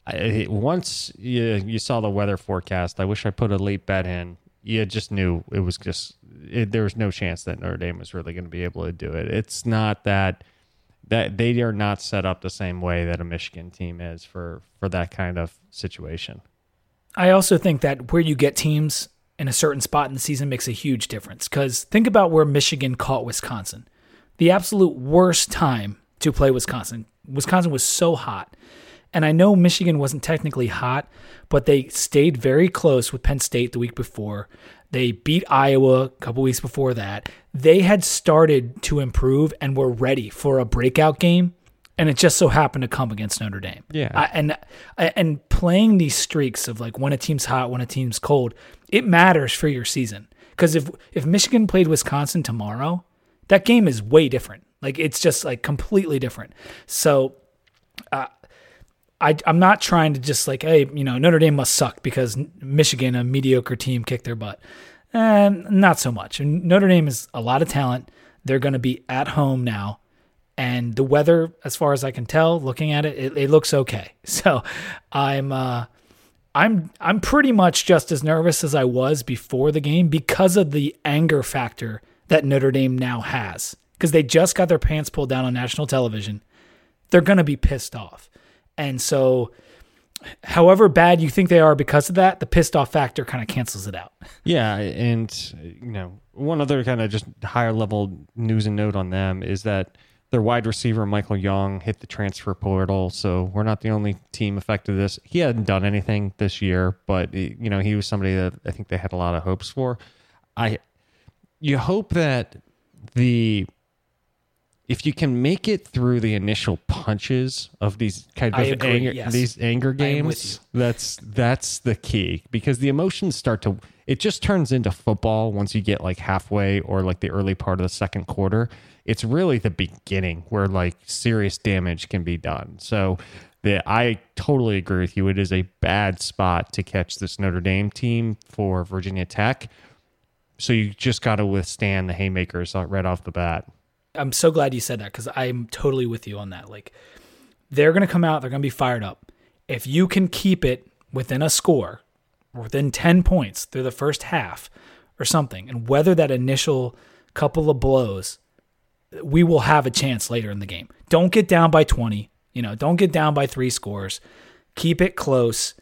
I, once you you saw the weather forecast, I wish I put a late bet in. You just knew it was just it, there was no chance that Notre Dame was really going to be able to do it. It's not that that they are not set up the same way that a Michigan team is for for that kind of situation. I also think that where you get teams in a certain spot in the season makes a huge difference. Because think about where Michigan caught Wisconsin. The absolute worst time to play Wisconsin. Wisconsin was so hot. And I know Michigan wasn't technically hot, but they stayed very close with Penn State the week before. They beat Iowa a couple weeks before that. They had started to improve and were ready for a breakout game and it just so happened to come against Notre Dame. Yeah. I, and and playing these streaks of like when a team's hot, when a team's cold, it matters for your season. Because if if Michigan played Wisconsin tomorrow, that game is way different. Like it's just like completely different. So, uh, I I'm not trying to just like hey you know Notre Dame must suck because Michigan a mediocre team kicked their butt. And not so much. Notre Dame is a lot of talent. They're going to be at home now and the weather as far as i can tell looking at it it, it looks okay so i'm uh I'm I'm pretty much just as nervous as I was before the game because of the anger factor that Notre Dame now has. Because they just got their pants pulled down on national television. They're going to be pissed off. And so however bad you think they are because of that, the pissed off factor kind of cancels it out. Yeah, and you know, one other kind of just higher level news and note on them is that their wide receiver Michael Young hit the transfer portal, so we're not the only team affected this. He hadn't done anything this year, but you know, he was somebody that I think they had a lot of hopes for. I you hope that the if you can make it through the initial punches of these kind of agree, anger, yes. these anger I am with games, that's that's the key because the emotions start to it just turns into football once you get like halfway or like the early part of the second quarter. It's really the beginning where like serious damage can be done. So the, I totally agree with you. It is a bad spot to catch this Notre Dame team for Virginia Tech. So you just got to withstand the haymakers right off the bat. I'm so glad you said that because I'm totally with you on that. Like, they're going to come out, they're going to be fired up. If you can keep it within a score, within 10 points through the first half or something, and weather that initial couple of blows, we will have a chance later in the game. Don't get down by 20. You know, don't get down by three scores. Keep it close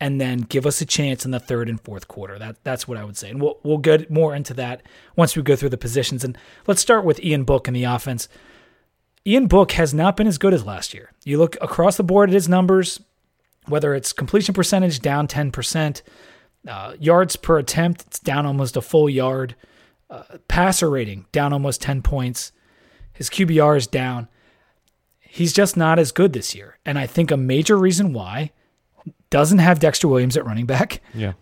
and then give us a chance in the third and fourth quarter. That that's what I would say, and we'll we'll get more into that once we go through the positions. And let's start with Ian Book in the offense. Ian Book has not been as good as last year. You look across the board at his numbers, whether it's completion percentage down ten percent, uh, yards per attempt it's down almost a full yard, uh, passer rating down almost ten points, his QBR is down. He's just not as good this year, and I think a major reason why doesn't have Dexter Williams at running back. Yeah.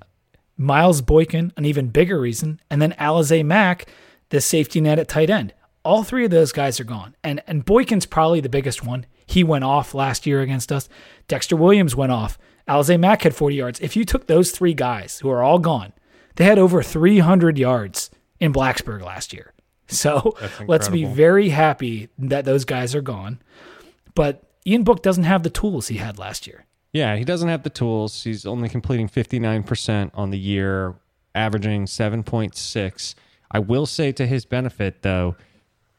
Miles Boykin, an even bigger reason, and then Alize Mack, the safety net at tight end. All three of those guys are gone. And and Boykin's probably the biggest one. He went off last year against us. Dexter Williams went off. Alize Mack had 40 yards. If you took those three guys who are all gone, they had over 300 yards in Blacksburg last year. So let's be very happy that those guys are gone. But Ian Book doesn't have the tools he had last year. Yeah, he doesn't have the tools. He's only completing 59% on the year, averaging 7.6. I will say to his benefit though,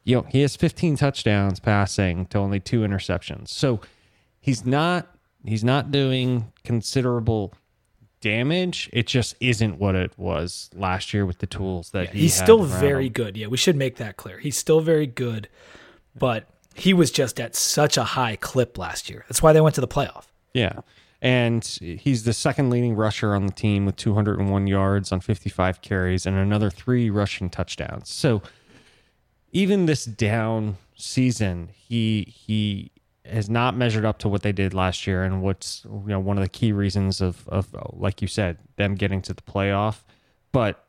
you know, he has 15 touchdowns passing to only two interceptions. So he's not he's not doing considerable damage. It just isn't what it was last year with the tools that he he's still very him. good. Yeah, we should make that clear. He's still very good, but he was just at such a high clip last year. That's why they went to the playoff. Yeah. And he's the second leading rusher on the team with 201 yards on 55 carries and another three rushing touchdowns. So even this down season, he he has not measured up to what they did last year and what's you know one of the key reasons of of like you said them getting to the playoff. But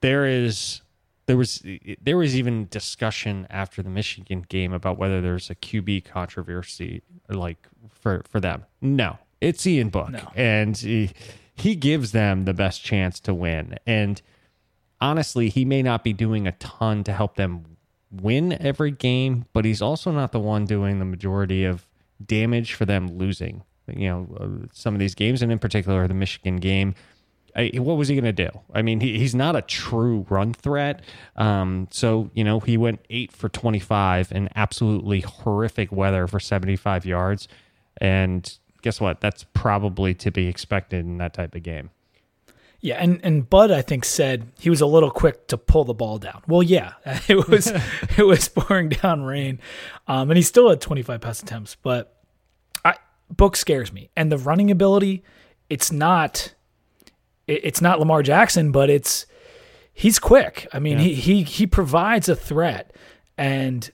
there is there was there was even discussion after the Michigan game about whether there's a QB controversy like for for them. No, it's Ian Book, No. and he, he gives them the best chance to win. And honestly, he may not be doing a ton to help them win every game, but he's also not the one doing the majority of damage for them losing. You know, uh, some of these games, and in particular the Michigan game. I, what was he going to do? I mean, he, he's not a true run threat. Um, so, you know, he went eight for 25 in absolutely horrific weather for 75 yards. And guess what? That's probably to be expected in that type of game. Yeah, and and Bud I think said he was a little quick to pull the ball down. Well, yeah, it was it was pouring down rain, um, and he still had 25 pass attempts. But I book scares me, and the running ability, it's not it, it's not Lamar Jackson, but it's he's quick. I mean, he he he provides a threat, and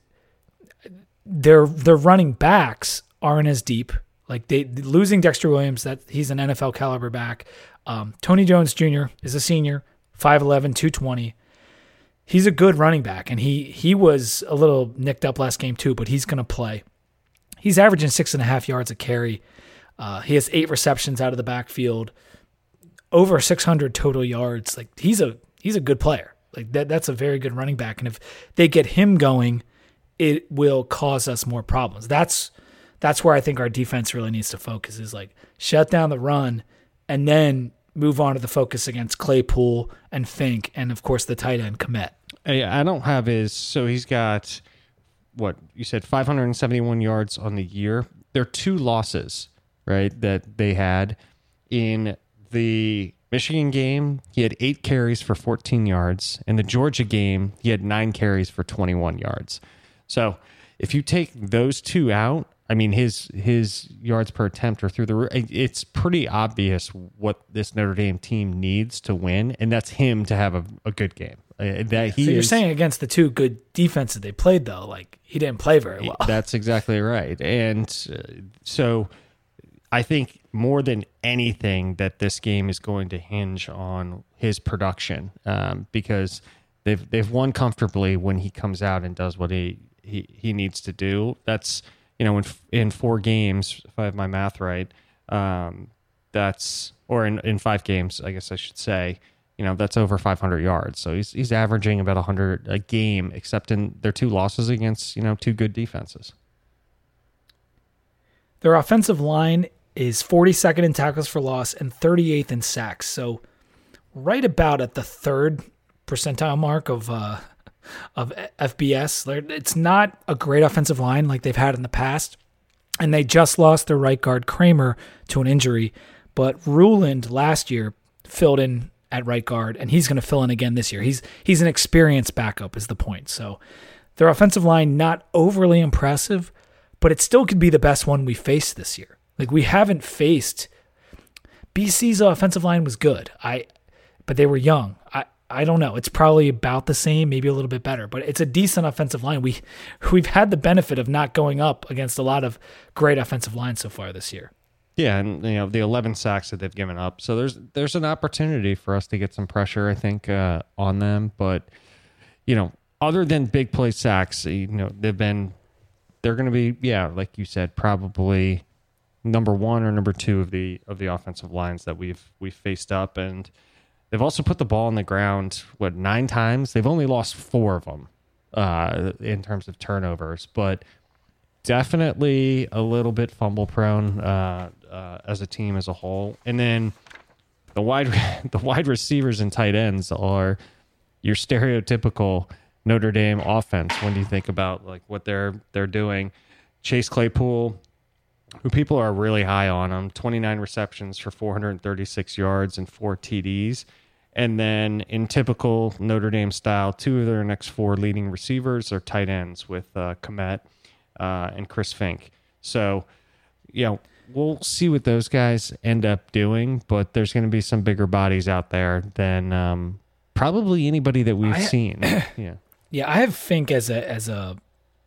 their their running backs aren't as deep. Like they losing Dexter Williams, that he's an NFL caliber back. Um, Tony Jones Jr. is a senior, 5'11", 220. He's a good running back, and he he was a little nicked up last game too, but he's going to play. He's averaging six and a half yards a carry. Uh, he has eight receptions out of the backfield, over 600 total yards. Like he's a he's a good player. Like that that's a very good running back, and if they get him going, it will cause us more problems. That's that's where I think our defense really needs to focus is like shut down the run and then move on to the focus against Claypool and Fink, and of course the tight end Kmet. Uh, I don't have his. So he's got what you said, 571 yards on the year. There are two losses, right? That they had in the Michigan game. He had eight carries for 14 yards. In the Georgia game, he had nine carries for 21 yards. So if you take those two out, I mean his his yards per attempt are through the roof. It's pretty obvious what this Notre Dame team needs to win, and that's him to have a, a good game. Uh, that he so you're is, saying against the two good defenses they played though, like he didn't play very well. That's exactly right, and uh, so I think more than anything that this game is going to hinge on his production um, because they've they've won comfortably when he comes out and does what he he, he needs to do. That's you know in in four games, if I have my math right, um, that's or in in five games, I guess I should say. You know that's over 500 yards, so he's he's averaging about 100 a game, except in their two losses against you know two good defenses. Their offensive line is 42nd in tackles for loss and 38th in sacks. So right about at the third percentile mark of uh, of FBS. It's not a great offensive line like they've had in the past, and they just lost their right guard Kramer to an injury. But Ruland last year filled in at right guard, and he's going to fill in again this year. He's he's an experienced backup, is the point. So their offensive line not overly impressive, but it still could be the best one we faced this year. Like we haven't faced BC's offensive line was good. I but they were young. I I don't know. It's probably about the same, maybe a little bit better, but it's a decent offensive line. We we've had the benefit of not going up against a lot of great offensive lines so far this year. Yeah, and you know the 11 sacks that they've given up. So there's there's an opportunity for us to get some pressure, I think, uh, on them. But you know, other than big play sacks, you know, they've been they're going to be yeah, like you said, probably number one or number two of the of the offensive lines that we've we've faced up, and they've also put the ball on the ground what nine times. They've only lost four of them uh, in terms of turnovers, but definitely a little bit fumble prone uh, uh, as a team as a whole. And then the wide the wide receivers and tight ends are your stereotypical Notre Dame offense. When you think about like what they're they're doing? Chase Claypool, who people are really high on him 29 receptions for 436 yards and four TDs. And then in typical Notre Dame style, two of their next four leading receivers are tight ends with uh, Kmet uh, and Chris Fink. So, you know, we'll see what those guys end up doing, but there's going to be some bigger bodies out there than um, probably anybody that we've I, seen. yeah. Yeah, I have Fink as a as a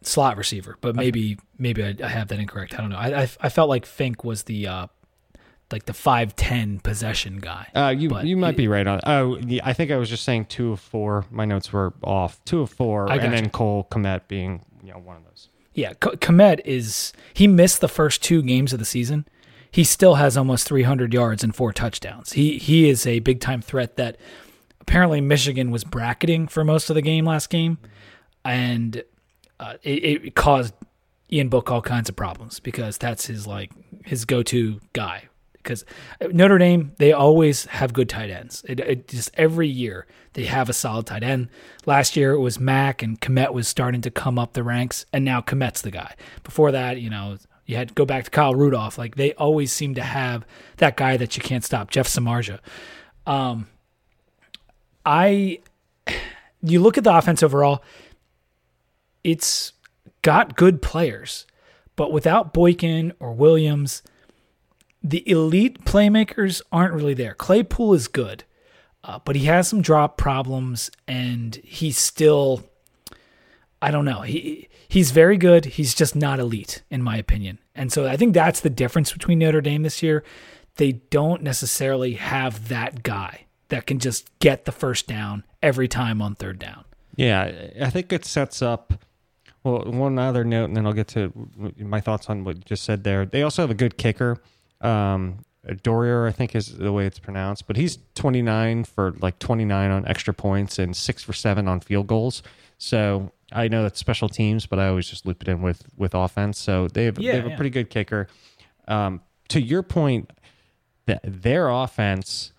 slot receiver, but maybe maybe I, I, have that incorrect. I don't know. I, I, I felt like Fink was the uh, like the five ten possession guy. Uh, you you might it, be right on. Oh, yeah, I think I was just saying two of four. My notes were off. Two of four, and you. then Cole Kmet being you know one of those. Yeah, Kmet is he missed the first two games of the season. He still has almost 300 yards and four touchdowns. He he is a big time threat that apparently Michigan was bracketing for most of the game last game, and uh, it, it, caused Ian Book all kinds of problems because that's his like his go-to guy. Because Notre Dame, they always have good tight ends. It, it, just every year they have a solid tight end. Last year it was Mack and Kmet was starting to come up the ranks, and now Kmet's the guy. Before that, you know, you had to go back to Kyle Rudolph. Like they always seem to have that guy that you can't stop, Jeff Samardzija. Um, I, you look at the offense overall it's got good players, but without Boykin or Williams, the elite playmakers aren't really there. Claypool is good, uh, but he has some drop problems, and he's still. I don't know. He he's very good. He's just not elite, in my opinion. And so I think that's the difference between Notre Dame this year. They don't necessarily have that guy that can just get the first down every time on third down. Yeah, I think it sets up well, one other note, and then I'll get to my thoughts on what you just said there. They also have a good kicker. Um, Doerer, I think is the way it's pronounced, but he's 29 for like 29 on extra points and six for seven on field goals. So I know that's special teams, but I always just loop it in with with offense. So they have, yeah, they have yeah. a pretty good kicker. Um, to your point, that their offense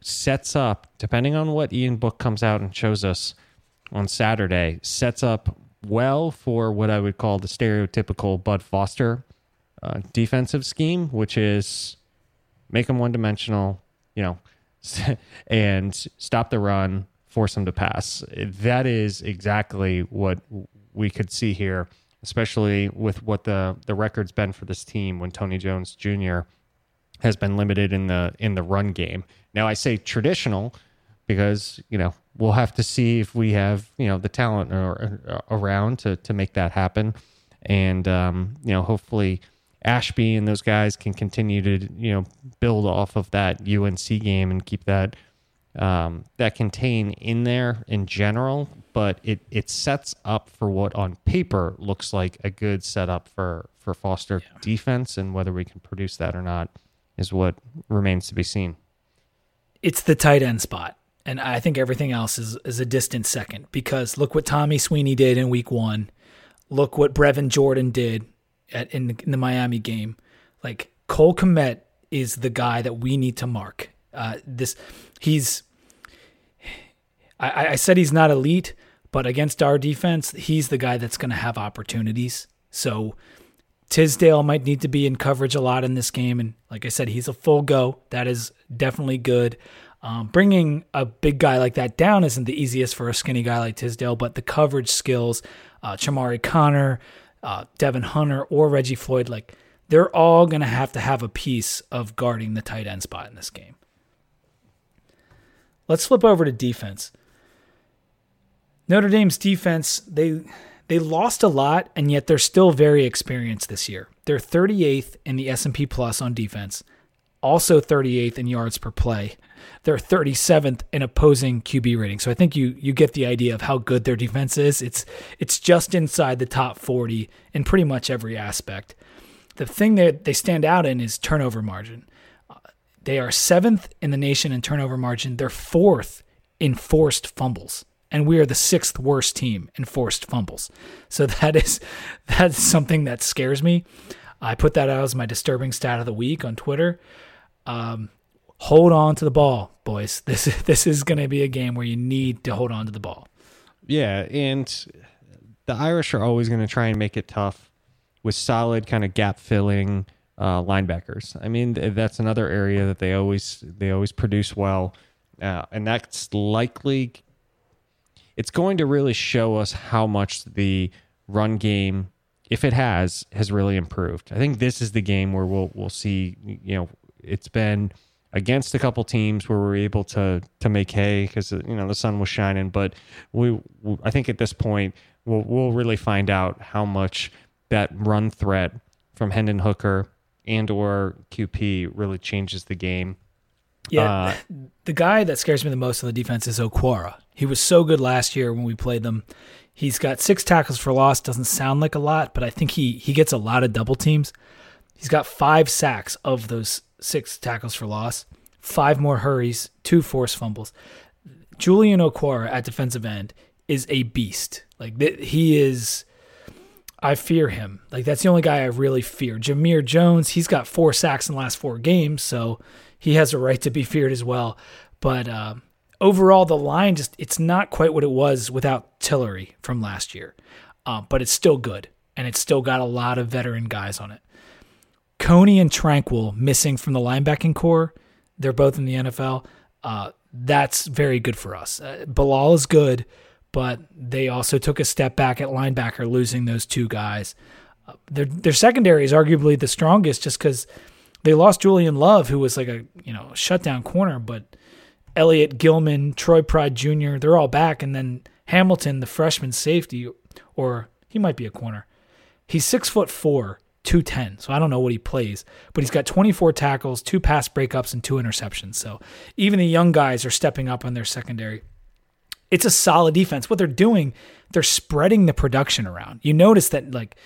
sets up, depending on what Ian Book comes out and shows us on Saturday, sets up well for what I would call the stereotypical Bud Foster uh, defensive scheme, which is make them one dimensional, you know, and stop the run, force them to pass. That is exactly what we could see here, especially with what the the record's been for this team when Tony Jones Jr. has been limited in the in the run game. Now I say traditional because you know we'll have to see if we have you know the talent or, or, around to to make that happen, and um, you know hopefully Ashby and those guys can continue to you know build off of that UNC game and keep that um, that contain in there in general. But it it sets up for what on paper looks like a good setup for for Foster yeah. defense, and whether we can produce that or not is what remains to be seen. It's the tight end spot. And I think everything else is, is a distant second because look what Tommy Sweeney did in week one. Look what Brevin Jordan did at, in, the, in the Miami game. Like Cole Kmet is the guy that we need to mark. Uh, this he's. I, I said he's not elite, but against our defense, he's the guy that's going to have opportunities. So Tisdale might need to be in coverage a lot in this game, and like I said, he's a full go. That is definitely good. Um, bringing a big guy like that down isn't the easiest for a skinny guy like Tisdale, but the coverage skills, uh, Chamarri Conner, uh, Devon Hunter or Reggie Floyd, like they're all going to have to have a piece of guarding the tight end spot in this game. Let's flip over to defense. Notre Dame's defense, they they lost a lot and yet they're still very experienced this year. They're 38th in the S&P Plus on defense, also 38th in yards per play. They're 37th in opposing QB rating. So I think you you get the idea of how good their defense is. It's it's just inside the top 40 in pretty much every aspect. The thing that they stand out in is turnover margin. Uh, they are seventh in the nation in turnover margin. They're fourth in forced fumbles and we are the sixth worst team in forced fumbles. So that is that's something that scares me. I put that out as my disturbing stat of the week on Twitter. Um, hold on to the ball, boys. This this is going to be a game where you need to hold on to the ball. Yeah, and the Irish are always going to try and make it tough with solid kind of gap filling uh, linebackers. I mean, that's another area that they always they always produce well, uh, and that's likely it's going to really show us how much the run game, if it has, has really improved. I think this is the game where we'll we'll see. You know, it's been against a couple teams where we're able to to make hay because you know the sun was shining. But we, I think at this point, we'll we'll really find out how much that run threat from Hendon Hooker and or QP really changes the game. Yeah, uh, the guy that scares me the most on the defense is Okwara. He was so good last year when we played them. He's got six tackles for loss. Doesn't sound like a lot, but I think he he gets a lot of double teams. He's got five sacks of those six tackles for loss, five more hurries, two forced fumbles. Julian Okwara at defensive end is a beast. Like he is. I fear him. Like that's the only guy I really fear. Jamir Jones, he's got four sacks in the last four games, so he has a right to be feared as well. But uh, overall, the line just it's not quite what it was without Tillery from last year, uh, but it's still good and it's still got a lot of veteran guys on it. Coney and Tranquill missing from the linebacking core. They're both in the NFL. Uh, that's very good for us. Uh, Bilal is good, but they also took a step back at linebacker, losing those two guys. Uh, their their secondary is arguably the strongest, just because they lost Julian Love, who was like a you know shutdown corner, but Elliot Gilman, Troy Pride Jr., they're all back, and then Hamilton, the freshman safety, or he might be a corner. He's six foot four, 210. So I don't know what he plays, but he's got 24 tackles, two pass breakups, and two interceptions. So even the young guys are stepping up on their secondary. It's a solid defense. What they're doing, they're spreading the production around. You notice that, like,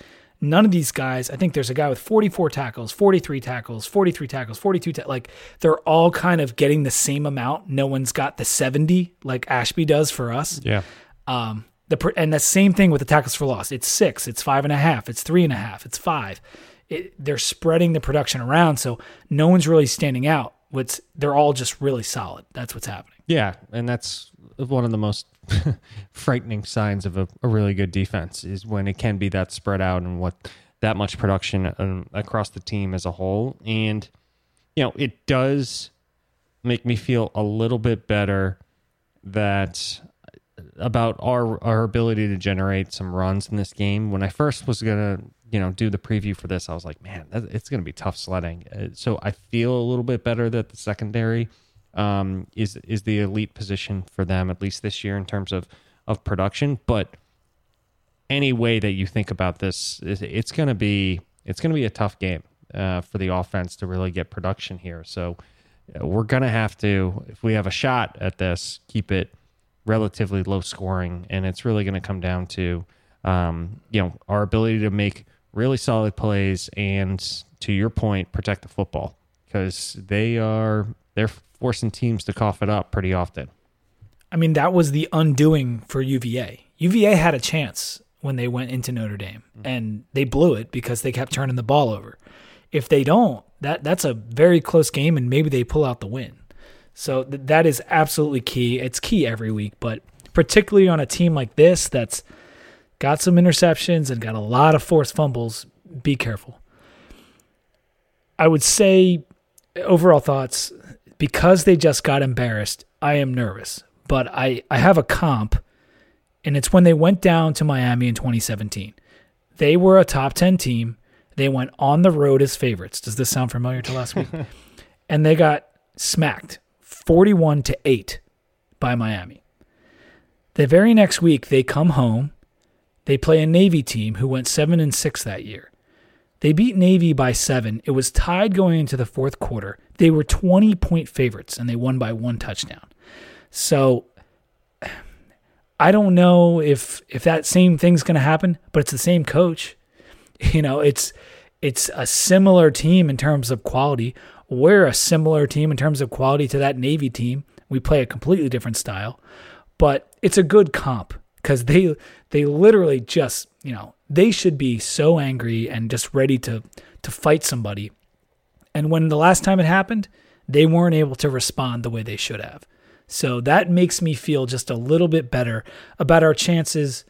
None of these guys, I think there's a guy with 44 tackles, 43 tackles, 43 tackles, 42 ta- like they're all kind of getting the same amount. No one's got the 70 like Ashby does for us. Yeah. Um, the and the same thing with the tackles for loss. It's six, it's five and a half, it's three and a half, it's five. it, they're spreading the production around, so no one's really standing out. What's they're all just really solid. That's what's happening. Yeah, and that's one of the most frightening signs of a, a, really good defense is when it can be that spread out and what that much production um, across the team as a whole. And you know, it does make me feel a little bit better that about our our ability to generate some runs in this game. When I first was gonna you know do the preview for this, I was like, man, it's gonna be tough sledding. Uh, so I feel a little bit better that the secondary um, is is the elite position for them at least this year in terms of of production. But any way that you think about this, it's gonna be it's gonna be a tough game uh, for the offense to really get production here. So we're going to have to, if we have a shot at this, keep it relatively low scoring. And it's really going to come down to, um, you know, our ability to make really solid plays and, to your point, protect the football because they are, they're forcing teams to cough it up pretty often. I mean, that was the undoing for UVA. UVA had a chance when they went into Notre Dame and they blew it because they kept turning the ball over. If they don't, that that's a very close game, and maybe they pull out the win. So th- that is absolutely key. It's key every week, but particularly on a team like this that's got some interceptions and got a lot of forced fumbles, be careful. I would say overall thoughts because they just got embarrassed, I am nervous. But I, I have a comp, and it's when they went down to Miami in 2017. They were a top 10 team. They went on the road as favorites. Does this sound familiar to last week? and they got smacked 41 to 8 by Miami. The very next week they come home. They play a Navy team who went 7 and 6 that year. They beat Navy by 7. It was tied going into the fourth quarter. They were 20 point favorites and they won by one touchdown. So I don't know if if that same thing's going to happen, but it's the same coach. You know, it's it's a similar team in terms of quality. We're a similar team in terms of quality to that Navy team. We play a completely different style, but it's a good comp because they they literally just you know they should be so angry and just ready to to fight somebody. And when the last time it happened, they weren't able to respond the way they should have. So that makes me feel just a little bit better about our chances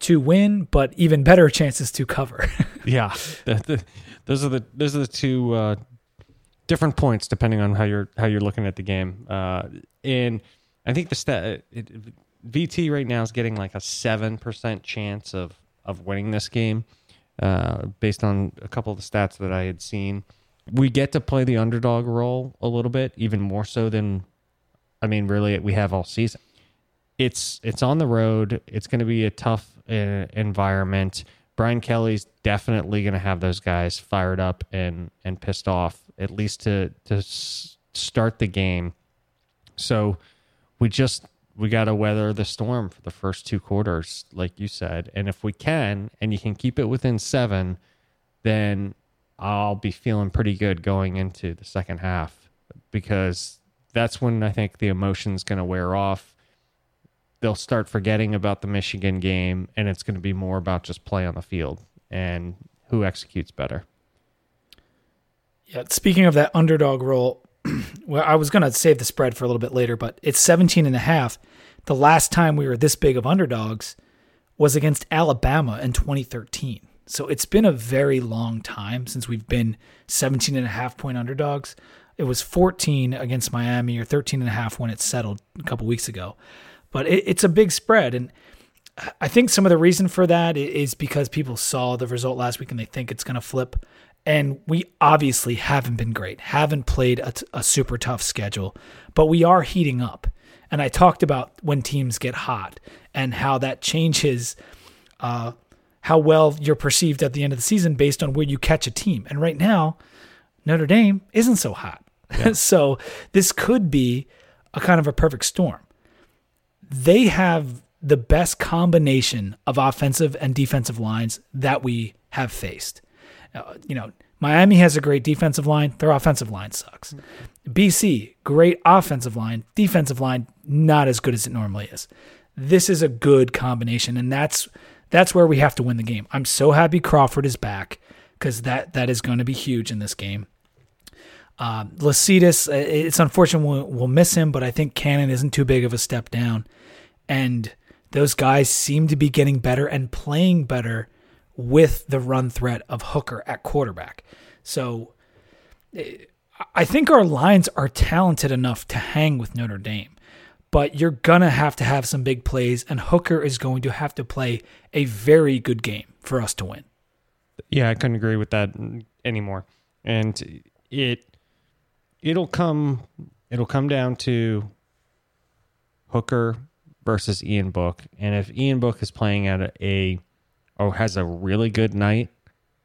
to win, but even better chances to cover. yeah, those are the those are the two uh, different points depending on how you're how you're looking at the game. Uh, and I think the stat it, VT right now is getting like a seven percent chance of of winning this game, uh, based on a couple of the stats that I had seen. We get to play the underdog role a little bit, even more so than, I mean, really we have all season. It's it's on the road. It's going to be a tough uh, environment. Brian Kelly's definitely going to have those guys fired up and and pissed off at least to to start the game. So we just we got to weather the storm for the first two quarters, like you said. And if we can, and you can keep it within seven, then I'll be feeling pretty good going into the second half because that's when I think the emotion's going to wear off they'll start forgetting about the Michigan game, and it's going to be more about just play on the field and who executes better. Yeah, speaking of that underdog role, well, I was going to save the spread for a little bit later, but it's 17 and a half. The last time we were this big of underdogs was against Alabama in 2013. So it's been a very long time since we've been 17 and a half point underdogs. It was 14 against Miami or 13 and a half when it settled a couple weeks ago but it, it's a big spread. And I think some of the reason for that is because people saw the result last week and they think it's going to flip. And we obviously haven't been great, haven't played a, t- a super tough schedule, but we are heating up. And I talked about when teams get hot and how that changes uh, how well you're perceived at the end of the season based on where you catch a team. And right now, Notre Dame isn't so hot. Yeah. so this could be a kind of a perfect storm they have the best combination of offensive and defensive lines that we have faced. Uh, you know, Miami has a great defensive line, their offensive line sucks. BC, great offensive line, defensive line not as good as it normally is. This is a good combination and that's that's where we have to win the game. I'm so happy Crawford is back because that that is going to be huge in this game. Uh, Lecitus, it's unfortunate we'll, we'll miss him, but I think Cannon isn't too big of a step down, and those guys seem to be getting better and playing better with the run threat of Hooker at quarterback. So I think our lines are talented enough to hang with Notre Dame, but you're going to have to have some big plays, and Hooker is going to have to play a very good game for us to win. Yeah, I couldn't agree with that anymore. And it it'll come it'll come down to Hooker versus Ian Book, and if Ian Book is playing at a or has a really good night,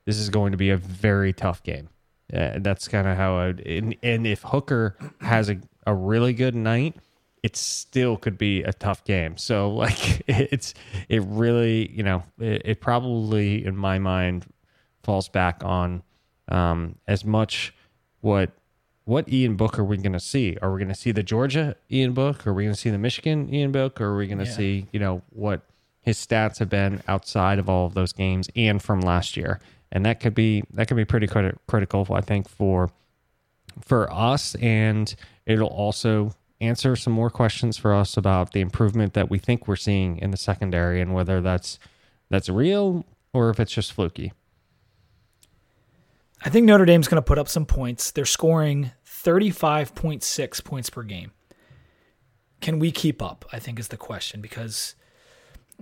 this is going to be a very tough game. Uh, that's kind of how I. And, and if Hooker has a, a really good night, it still could be a tough game. So like it's it really you know it, it probably in my mind falls back on um, as much what what Ian Book are we going to see? Are we going to see the Georgia Ian Book? Are we going to see the Michigan Ian Book? Or are we going to yeah. see you know what his stats have been outside of all of those games and from last year? and that could be that could be pretty crit- critical, I think, for for us, and it'll also answer some more questions for us about the improvement that we think we're seeing in the secondary and whether that's that's real or if it's just fluky. I think Notre Dame's going to put up some points. They're scoring 35.6 points per game. Can we keep up? I think is the question because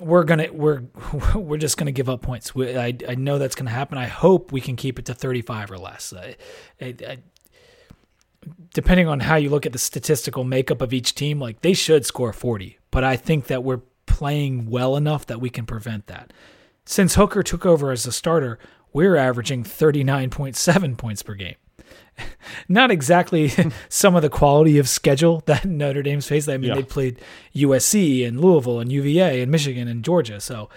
we're gonna we're we're just gonna give up points. We, I I know that's gonna happen. I hope we can keep it to 35 or less. I, I, I, depending on how you look at the statistical makeup of each team, like they should score 40. But I think that we're playing well enough that we can prevent that. Since Hooker took over as a starter, we're averaging 39.7 points per game. not exactly some of the quality of schedule that Notre Dame's faced. I mean, yeah. they played USC and Louisville and UVA and Michigan and Georgia. So,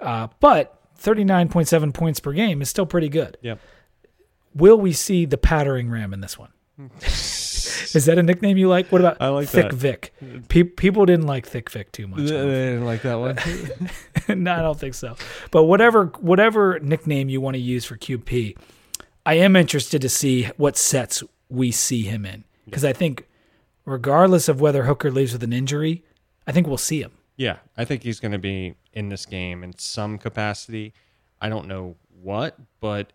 uh, but 39.7 points per game is still pretty good. Yep. Will we see the pattering ram in this one? is that a nickname you like? What about I like Thick that. Vic? Pe- people didn't like Thick Vic too much. They didn't like that one. no, I don't think so. But whatever whatever nickname you want to use for QP, I am interested to see what sets we see him in because I think, regardless of whether Hooker leaves with an injury, I think we'll see him. Yeah, I think he's going to be in this game in some capacity. I don't know what, but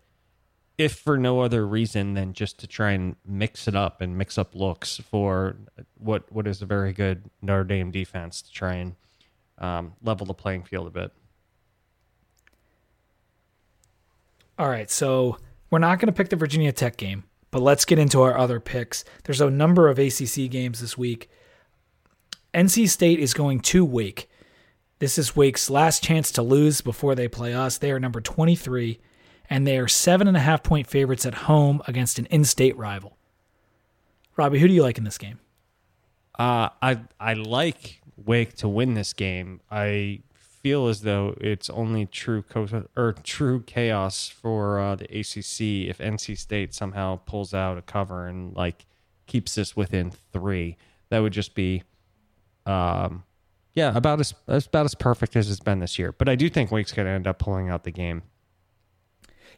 if for no other reason than just to try and mix it up and mix up looks for what what is a very good Notre Dame defense to try and um, level the playing field a bit. All right, so we're not going to pick the Virginia Tech game, but let's get into our other picks. There's a number of ACC games this week. NC State is going to Wake. This is Wake's last chance to lose before they play us. They are number 23, and they are seven and a half point favorites at home against an in state rival. Robbie, who do you like in this game? Uh, I I like Wake to win this game. I feel as though it's only true co- or true chaos for uh, the ACC if NC State somehow pulls out a cover and like keeps this within three. That would just be, um, yeah, about as about as perfect as it's been this year. But I do think Wake's going to end up pulling out the game.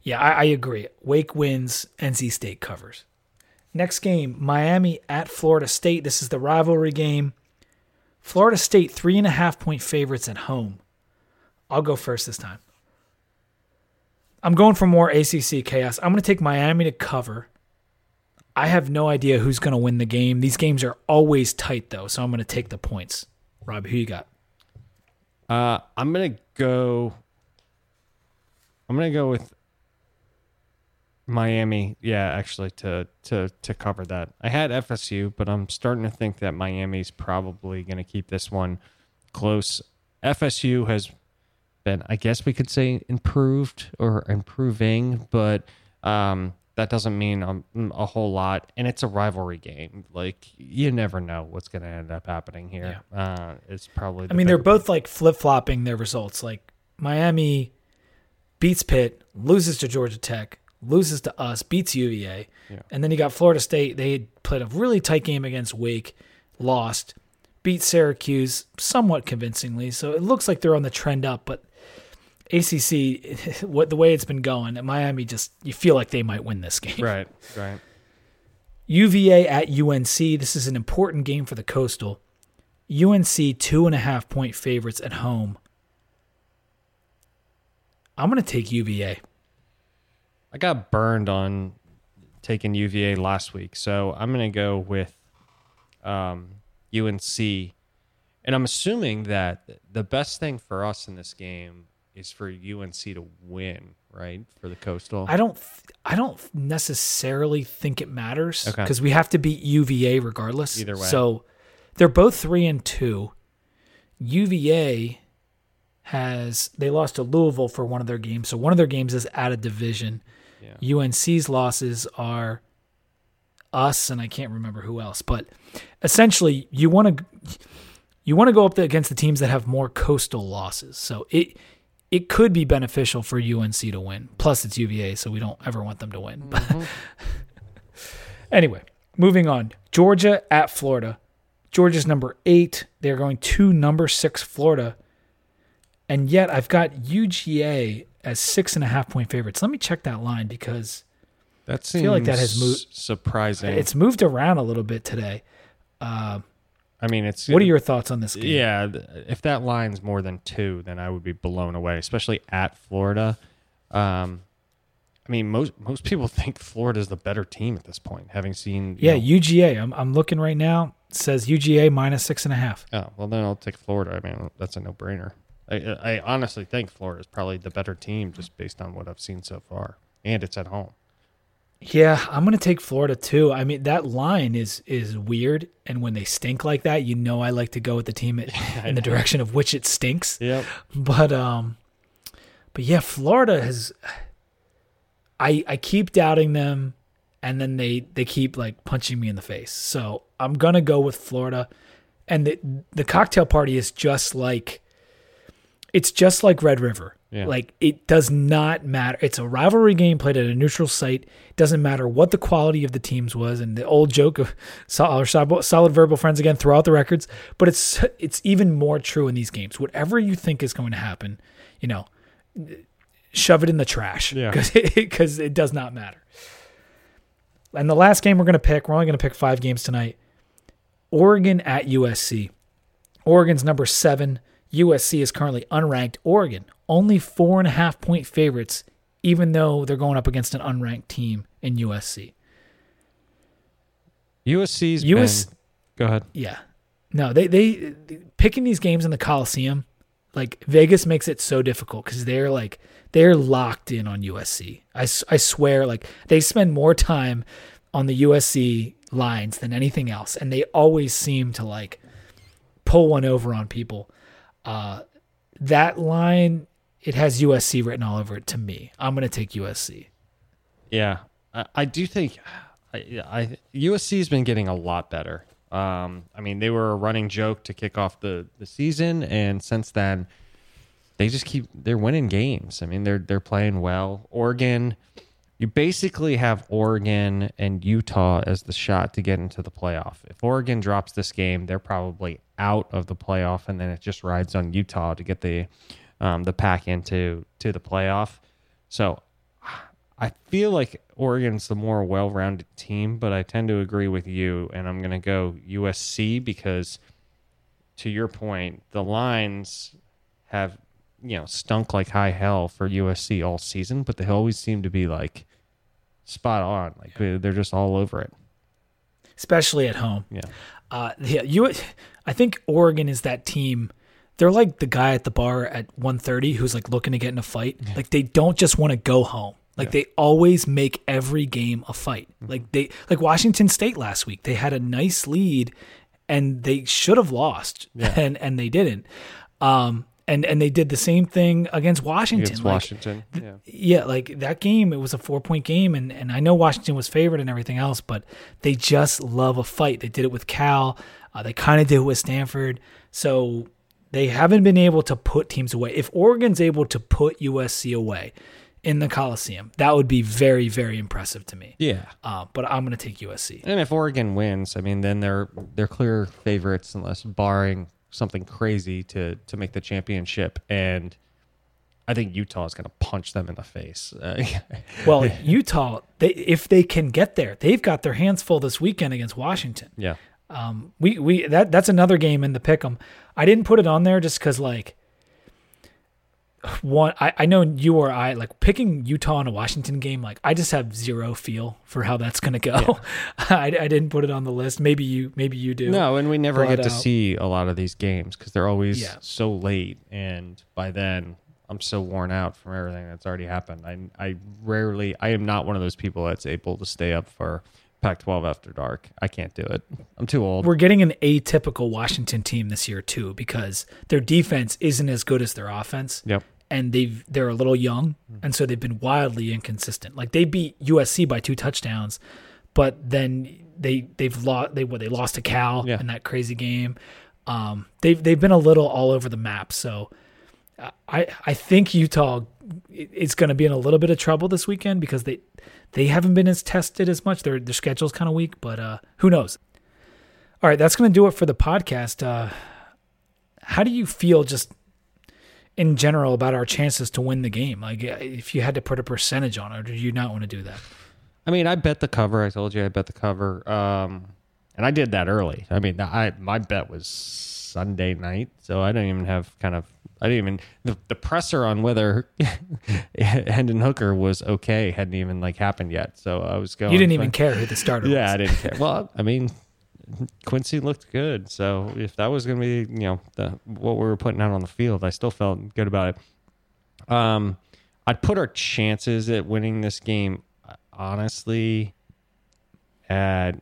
Yeah, I, I agree. Wake wins. NC State covers. Next game, Miami at Florida State. This is the rivalry game. Florida State three and a half point favorites at home. I'll go first this time. I'm going for more ACC chaos. I'm going to take Miami to cover. I have no idea who's going to win the game. These games are always tight, though, so I'm going to take the points. Rob, who you got? Uh, I'm going to go. I'm going to go with Miami. Yeah, actually, to to to cover that. I had FSU, but I'm starting to think that Miami's probably going to keep this one close. FSU has I guess we could say, improved or improving, but um, that doesn't mean a, a, whole lot. And it's a rivalry game. Like you never know what's going to end up happening here. Yeah. Uh, it's probably. I mean, they're both like flip flopping their results. Like Miami beats Pitt, loses to Georgia Tech, loses to us, beats UVA, yeah. and then you got Florida State. They played a really tight game against Wake, lost. Beat Syracuse somewhat convincingly, so it looks like they're on the trend up. But ACC, what the way it's been going, Miami just you feel like they might win this game. Right, right. UVA at UNC. This is an important game for the Coastal. UNC two and a half point favorites at home. I'm going to take UVA. I got burned on taking UVA last week, so I'm going to go with um, UNC. And I'm assuming that the best thing for us in this game is for UNC to win, right? For the Coastal. I don't. I don't necessarily think it matters Okay. because we have to beat UVA regardless. Either way. So they're both three and two. UVA has they lost to Louisville for one of their games, so one of their games is out of division. Yeah. UNC's losses are us and I can't remember who else, but essentially you want to you want to go up against the teams that have more coastal losses. So it it could be beneficial for UNC to win. Plus it's UVA, so we don't ever want them to win. But mm-hmm. anyway, moving on. Georgia at Florida. Georgia's number 8. They're going to number 6 Florida. And yet I've got UGA as six and a half point favorites. Let me check that line because That seems feel like that has moved- surprising. it's moved around a little bit today. Uh, I mean, it's What are your thoughts on this game? Yeah, if that line's more than two, then I would be blown away, especially at Florida. Um, I mean, most most people think Florida's the better team at this point, having seen. Yeah, know- UGA. I'm, I'm looking right now. Says UGA minus six and a half. oh, well, then I'll take Florida. I mean, that's a no brainer. I, I honestly think Florida's probably the better team just based on what I've seen so far, and it's at home. Yeah, I'm gonna take Florida too. I mean, that line is is weird, and when they stink like that, you know, I like to go with the team in the direction of which it stinks. Yep. But um, but yeah, Florida has. I I keep doubting them, and then they they keep like punching me in the face. So I'm gonna go with Florida, and the the cocktail party is just like. It's just like Red River. Yeah. Like it does not matter. It's a rivalry game played at a neutral site. It doesn't matter what the quality of the teams was, and the old joke of solid, solid verbal friends again throughout the records. But it's it's even more true in these games. Whatever you think is going to happen, you know, shove it in the trash Yeah. because it does not matter. And the last game we're going to pick, we're only going to pick five games tonight. Oregon at USC. Oregon's number seven. USC is currently unranked. Oregon only four and a half point favorites, even though they're going up against an unranked team in USC. USC's US been. Go ahead. Yeah. No, they, they picking these games in the Coliseum, like Vegas makes it so difficult because they're like they're locked in on USC. I I swear, like they spend more time on the USC lines than anything else, and they always seem to like pull one over on people. Uh, that line, it has USC written all over it. To me, I'm gonna take USC. Yeah, I, I do think I, I USC's been getting a lot better. Um, I mean, they were a running joke to kick off the, the season, and since then, they just keep they're winning games. I mean, they're they're playing well. Oregon, you basically have Oregon and Utah as the shot to get into the playoff. If Oregon drops this game, they're probably out of the playoff, and then it just rides on Utah to get the um, the pack into to the playoff. So I feel like Oregon's the more well-rounded team, but I tend to agree with you, and I'm going to go USC because, to your point, the lines have you know stunk like high hell for USC all season, but they always seem to be like spot on, like they're just all over it. especially at home. Yeah, Uh, yeah, you. I think Oregon is that team. They're like the guy at the bar at 1:30 who's like looking to get in a fight. Like they don't just want to go home. Like they always make every game a fight. Like they like Washington State last week. They had a nice lead and they should have lost and and they didn't. Um and and they did the same thing against Washington. against Like, Washington. Yeah. yeah, like that game, it was a four point game, and, and I know Washington was favored and everything else, but they just love a fight. They did it with Cal, uh, they kind of did it with Stanford. So they haven't been able to put teams away. If Oregon's able to put USC away in the Coliseum, that would be very, very impressive to me. Yeah. Uh, but I'm going to take USC. And if Oregon wins, I mean, then they're they're clear favorites, unless barring something crazy to to make the championship. And I think Utah is going to punch them in the face. Uh, well, Utah, they, if they can get there, they've got their hands full this weekend against Washington. yeah. Um, we we that that's another game in the pick'em. I didn't put it on there just because like one I, I know you or I like picking Utah in a Washington game. Like I just have zero feel for how that's gonna go. I, I didn't put it on the list. Maybe you maybe you do. No, and we never But, get to uh, see a lot of these games because they're always Yeah. so late, and by then I'm so worn out from everything that's already happened. I I rarely I am not one of those people that's able to stay up for Pac-12 after dark. I can't do it. I'm too old. We're getting an atypical Washington team this year too because their defense isn't as good as their offense. yep. and they've they're a little young, and so they've been wildly inconsistent. Like they beat USC by two touchdowns, but then they they've lost they what they lost to Cal Yeah. in that crazy game. Um, they've they've been a little all over the map. So I I think Utah is going to be in a little bit of trouble this weekend because they they haven't been as tested as much. Their their schedule's kind of weak, but uh, who knows? All right, that's going to do it for the podcast. Uh, how do you feel just in general about our chances to win the game? Like, uh, if you had to put a percentage on it, do you not want to do that? I mean, I bet the cover. I told you I bet the cover. Um, and I did that early. I mean, I my bet was Sunday night, so I didn't even have kind of. I didn't even the, the presser on whether Hendon Hooker was okay hadn't even like happened yet. So I was going. You didn't even care who the starter was. Yeah, was. I didn't care. Well, I mean, Quincy looked good. So if that was going to be, you know, the what we were putting out on the field, I still felt good about it. Um, I'd put our chances at winning this game, honestly, at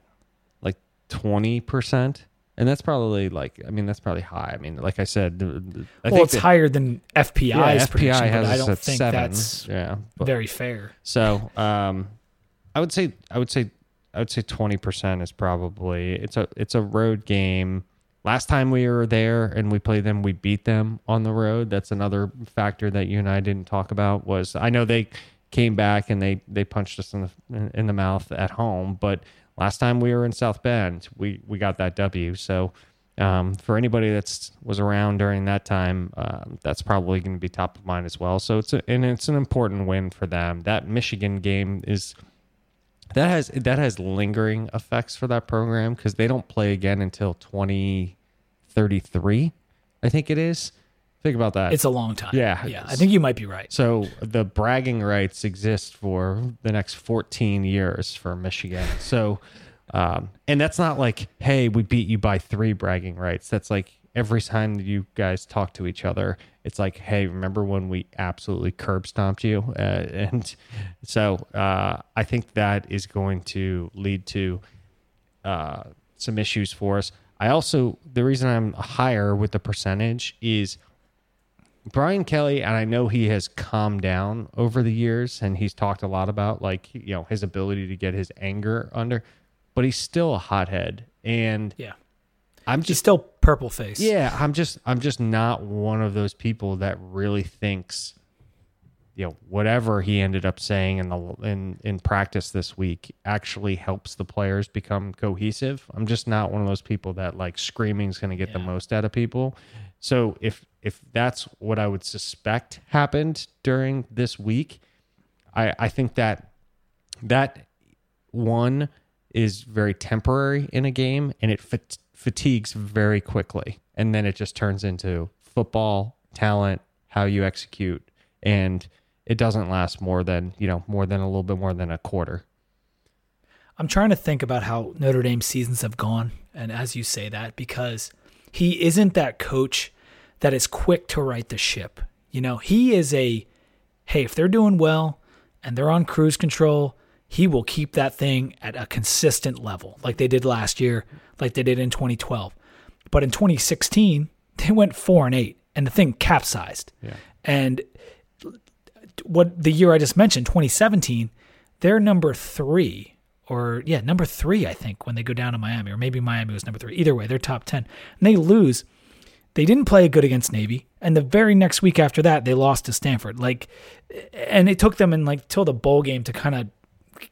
like twenty percent. And that's probably like, I mean, that's probably high. I mean, like I said, the- the- I well, it's that- higher than FPI's yeah, FPI has I don't think seven. that's yeah, but- very fair. so, um, I would say, I would say, I would say twenty percent is probably it's a it's a road game. Last time we were there and we played them, we beat them on the road. That's another factor that you and I didn't talk about. Was I know they came back and they they punched us in the in the mouth at home, but last time we were in South Bend, we we got that W. So. Um, for anybody that's was around during that time, um, that's probably going to be top of mind as well. So it's a, and it's an important win for them. That Michigan game is that has that has lingering effects for that program because they don't play again until 2033 i think it is think about that It's a long time. Yeah. yeah. I think you might be right. so the bragging rights exist for the next 14 years for michigan so um, and that's not like hey we beat you by three bragging rights that's like every time that you guys talk to each other it's like hey remember when we absolutely curb stomped you uh, and so uh, i think that is going to lead to uh, some issues for us i also the reason i'm higher with the percentage is Brian Kelly, and I know he has calmed down over the years, and he's talked a lot about like you know his ability to get his anger under, but he's still a hothead, and Yeah. I'm He's just still purple face. yeah, I'm just I'm just not one of those people that really thinks, you know, whatever he ended up saying in the in in practice this week actually helps the players become cohesive. I'm just not one of those people that like screaming is going to get the most out of people. So if if that's what I would suspect happened during this week, I I think that that one is very temporary in a game and it fat- fatigues very quickly. And then it just turns into football talent how you execute. And it doesn't last more than you know more than a little bit more than a quarter. I'm trying to think about how Notre Dame seasons have gone, and as you say that, because he isn't that coach that is quick to right the ship. You know, he is a hey, if they're doing well and they're on cruise control, he will keep that thing at a consistent level, like they did last year, like they did in 2012. But in 2016, they went four and eight, and the thing capsized. Yeah. And what the year I just mentioned, 2017, they're number three, or yeah, number three, I think, when they go down to Miami, or maybe Miami was number three. Either way, they're top 10. And they lose. They didn't play good against Navy. And the very next week after that, they lost to Stanford. Like, and it took them in like till the bowl game to kind of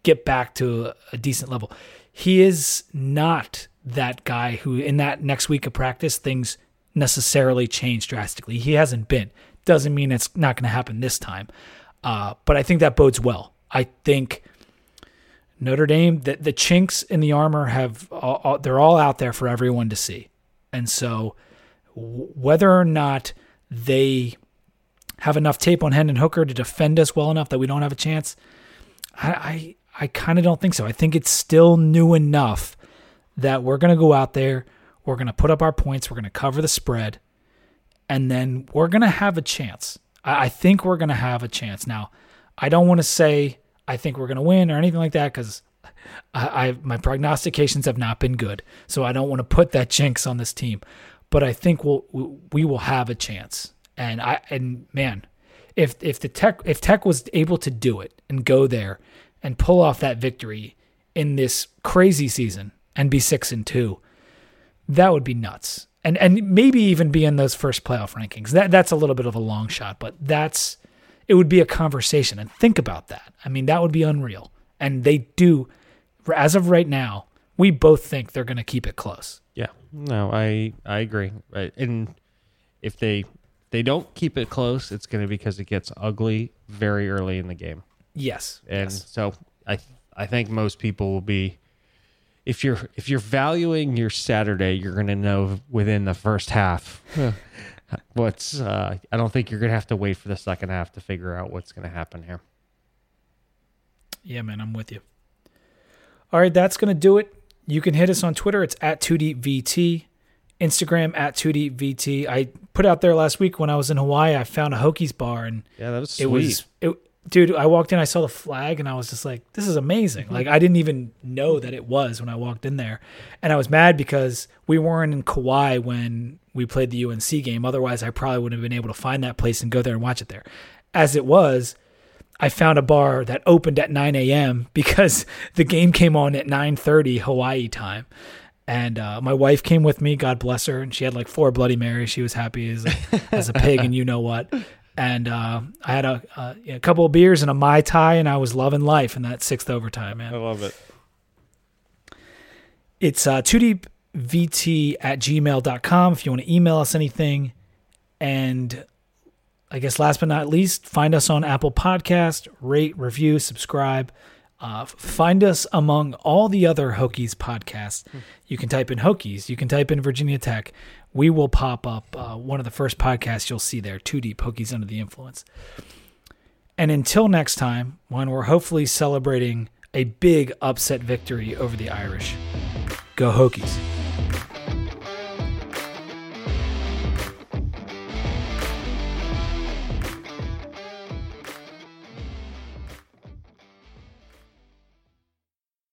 get back to a, decent level. He is not that guy who, in that next week of practice, things necessarily change drastically. He hasn't been. Doesn't mean it's not going to happen this time. Uh, but I think that bodes well. I think Notre Dame, the, the chinks in the armor have, all, all, they're all out there for everyone to see. And so whether or not they have enough tape on Hendon Hooker to defend us well enough that we don't have a chance, I, I, I kind of don't think so. I think it's still new enough that we're going to go out there, we're going to put up our points, we're going to cover the spread, and then we're going to have a chance. I, I think we're going to have a chance. Now, I don't want to say I think we're going to win or anything like that because I, I, my prognostications have not been good. So I don't want to put that jinx on this team. But I think we'll we will have a chance. And I and man, if if the tech if Tech was able to do it and go there and pull off that victory in this crazy season and be six and two, that would be nuts. And and maybe even be in those first playoff rankings. That that's a little bit of a long shot, but that's it would be a conversation. And think about that. I mean, that would be unreal. And they do, as of right now, we both think they're going to keep it close. Yeah, no, I I agree. Right, and if they they don't keep it close, it's going to be because it gets ugly very early in the game. Yes, and yes. so I I think most people will be if you're if you're valuing your Saturday, you're going to know within the first half what's. Uh, I don't think you're going to have to wait for the second half to figure out what's going to happen here. Yeah, man, I'm with you. All right, that's going to do it. You can hit us on Twitter. It's at 2DVT. Instagram at 2DVT. I put out there last week when I was in Hawaii. I found a Hokies bar and yeah, that was sweet. it was it, dude. I walked in, I saw the flag, and I was just like, "This is amazing!" Like I didn't even know that it was when I walked in there, and I was mad because we weren't in Kauai when we played the UNC game. Otherwise, I probably wouldn't have been able to find that place and go there and watch it there. As it was, I found a bar that opened at 9 a.m. because the game came on at 9:30 Hawaii time. And uh, my wife came with me, God bless her, and she had like four Bloody Marys. She was happy as a, as a pig, and you know what. And uh, I had a, a, a, couple of beers and a mai tai, and I was loving life in that sixth overtime, man. I love it. It's uh, 2dvt at gmail.com if you want to email us anything. And I guess last but not least, find us on Apple Podcast, rate, review, subscribe. Uh, find us among all the other Hokies podcasts. Hmm. You can type in Hokies. You can type in Virginia Tech. We will pop up uh, one of the first podcasts you'll see there, Two Deep Hokies Under the Influence. And until next time, when we're hopefully celebrating a big upset victory over the Irish, go Hokies.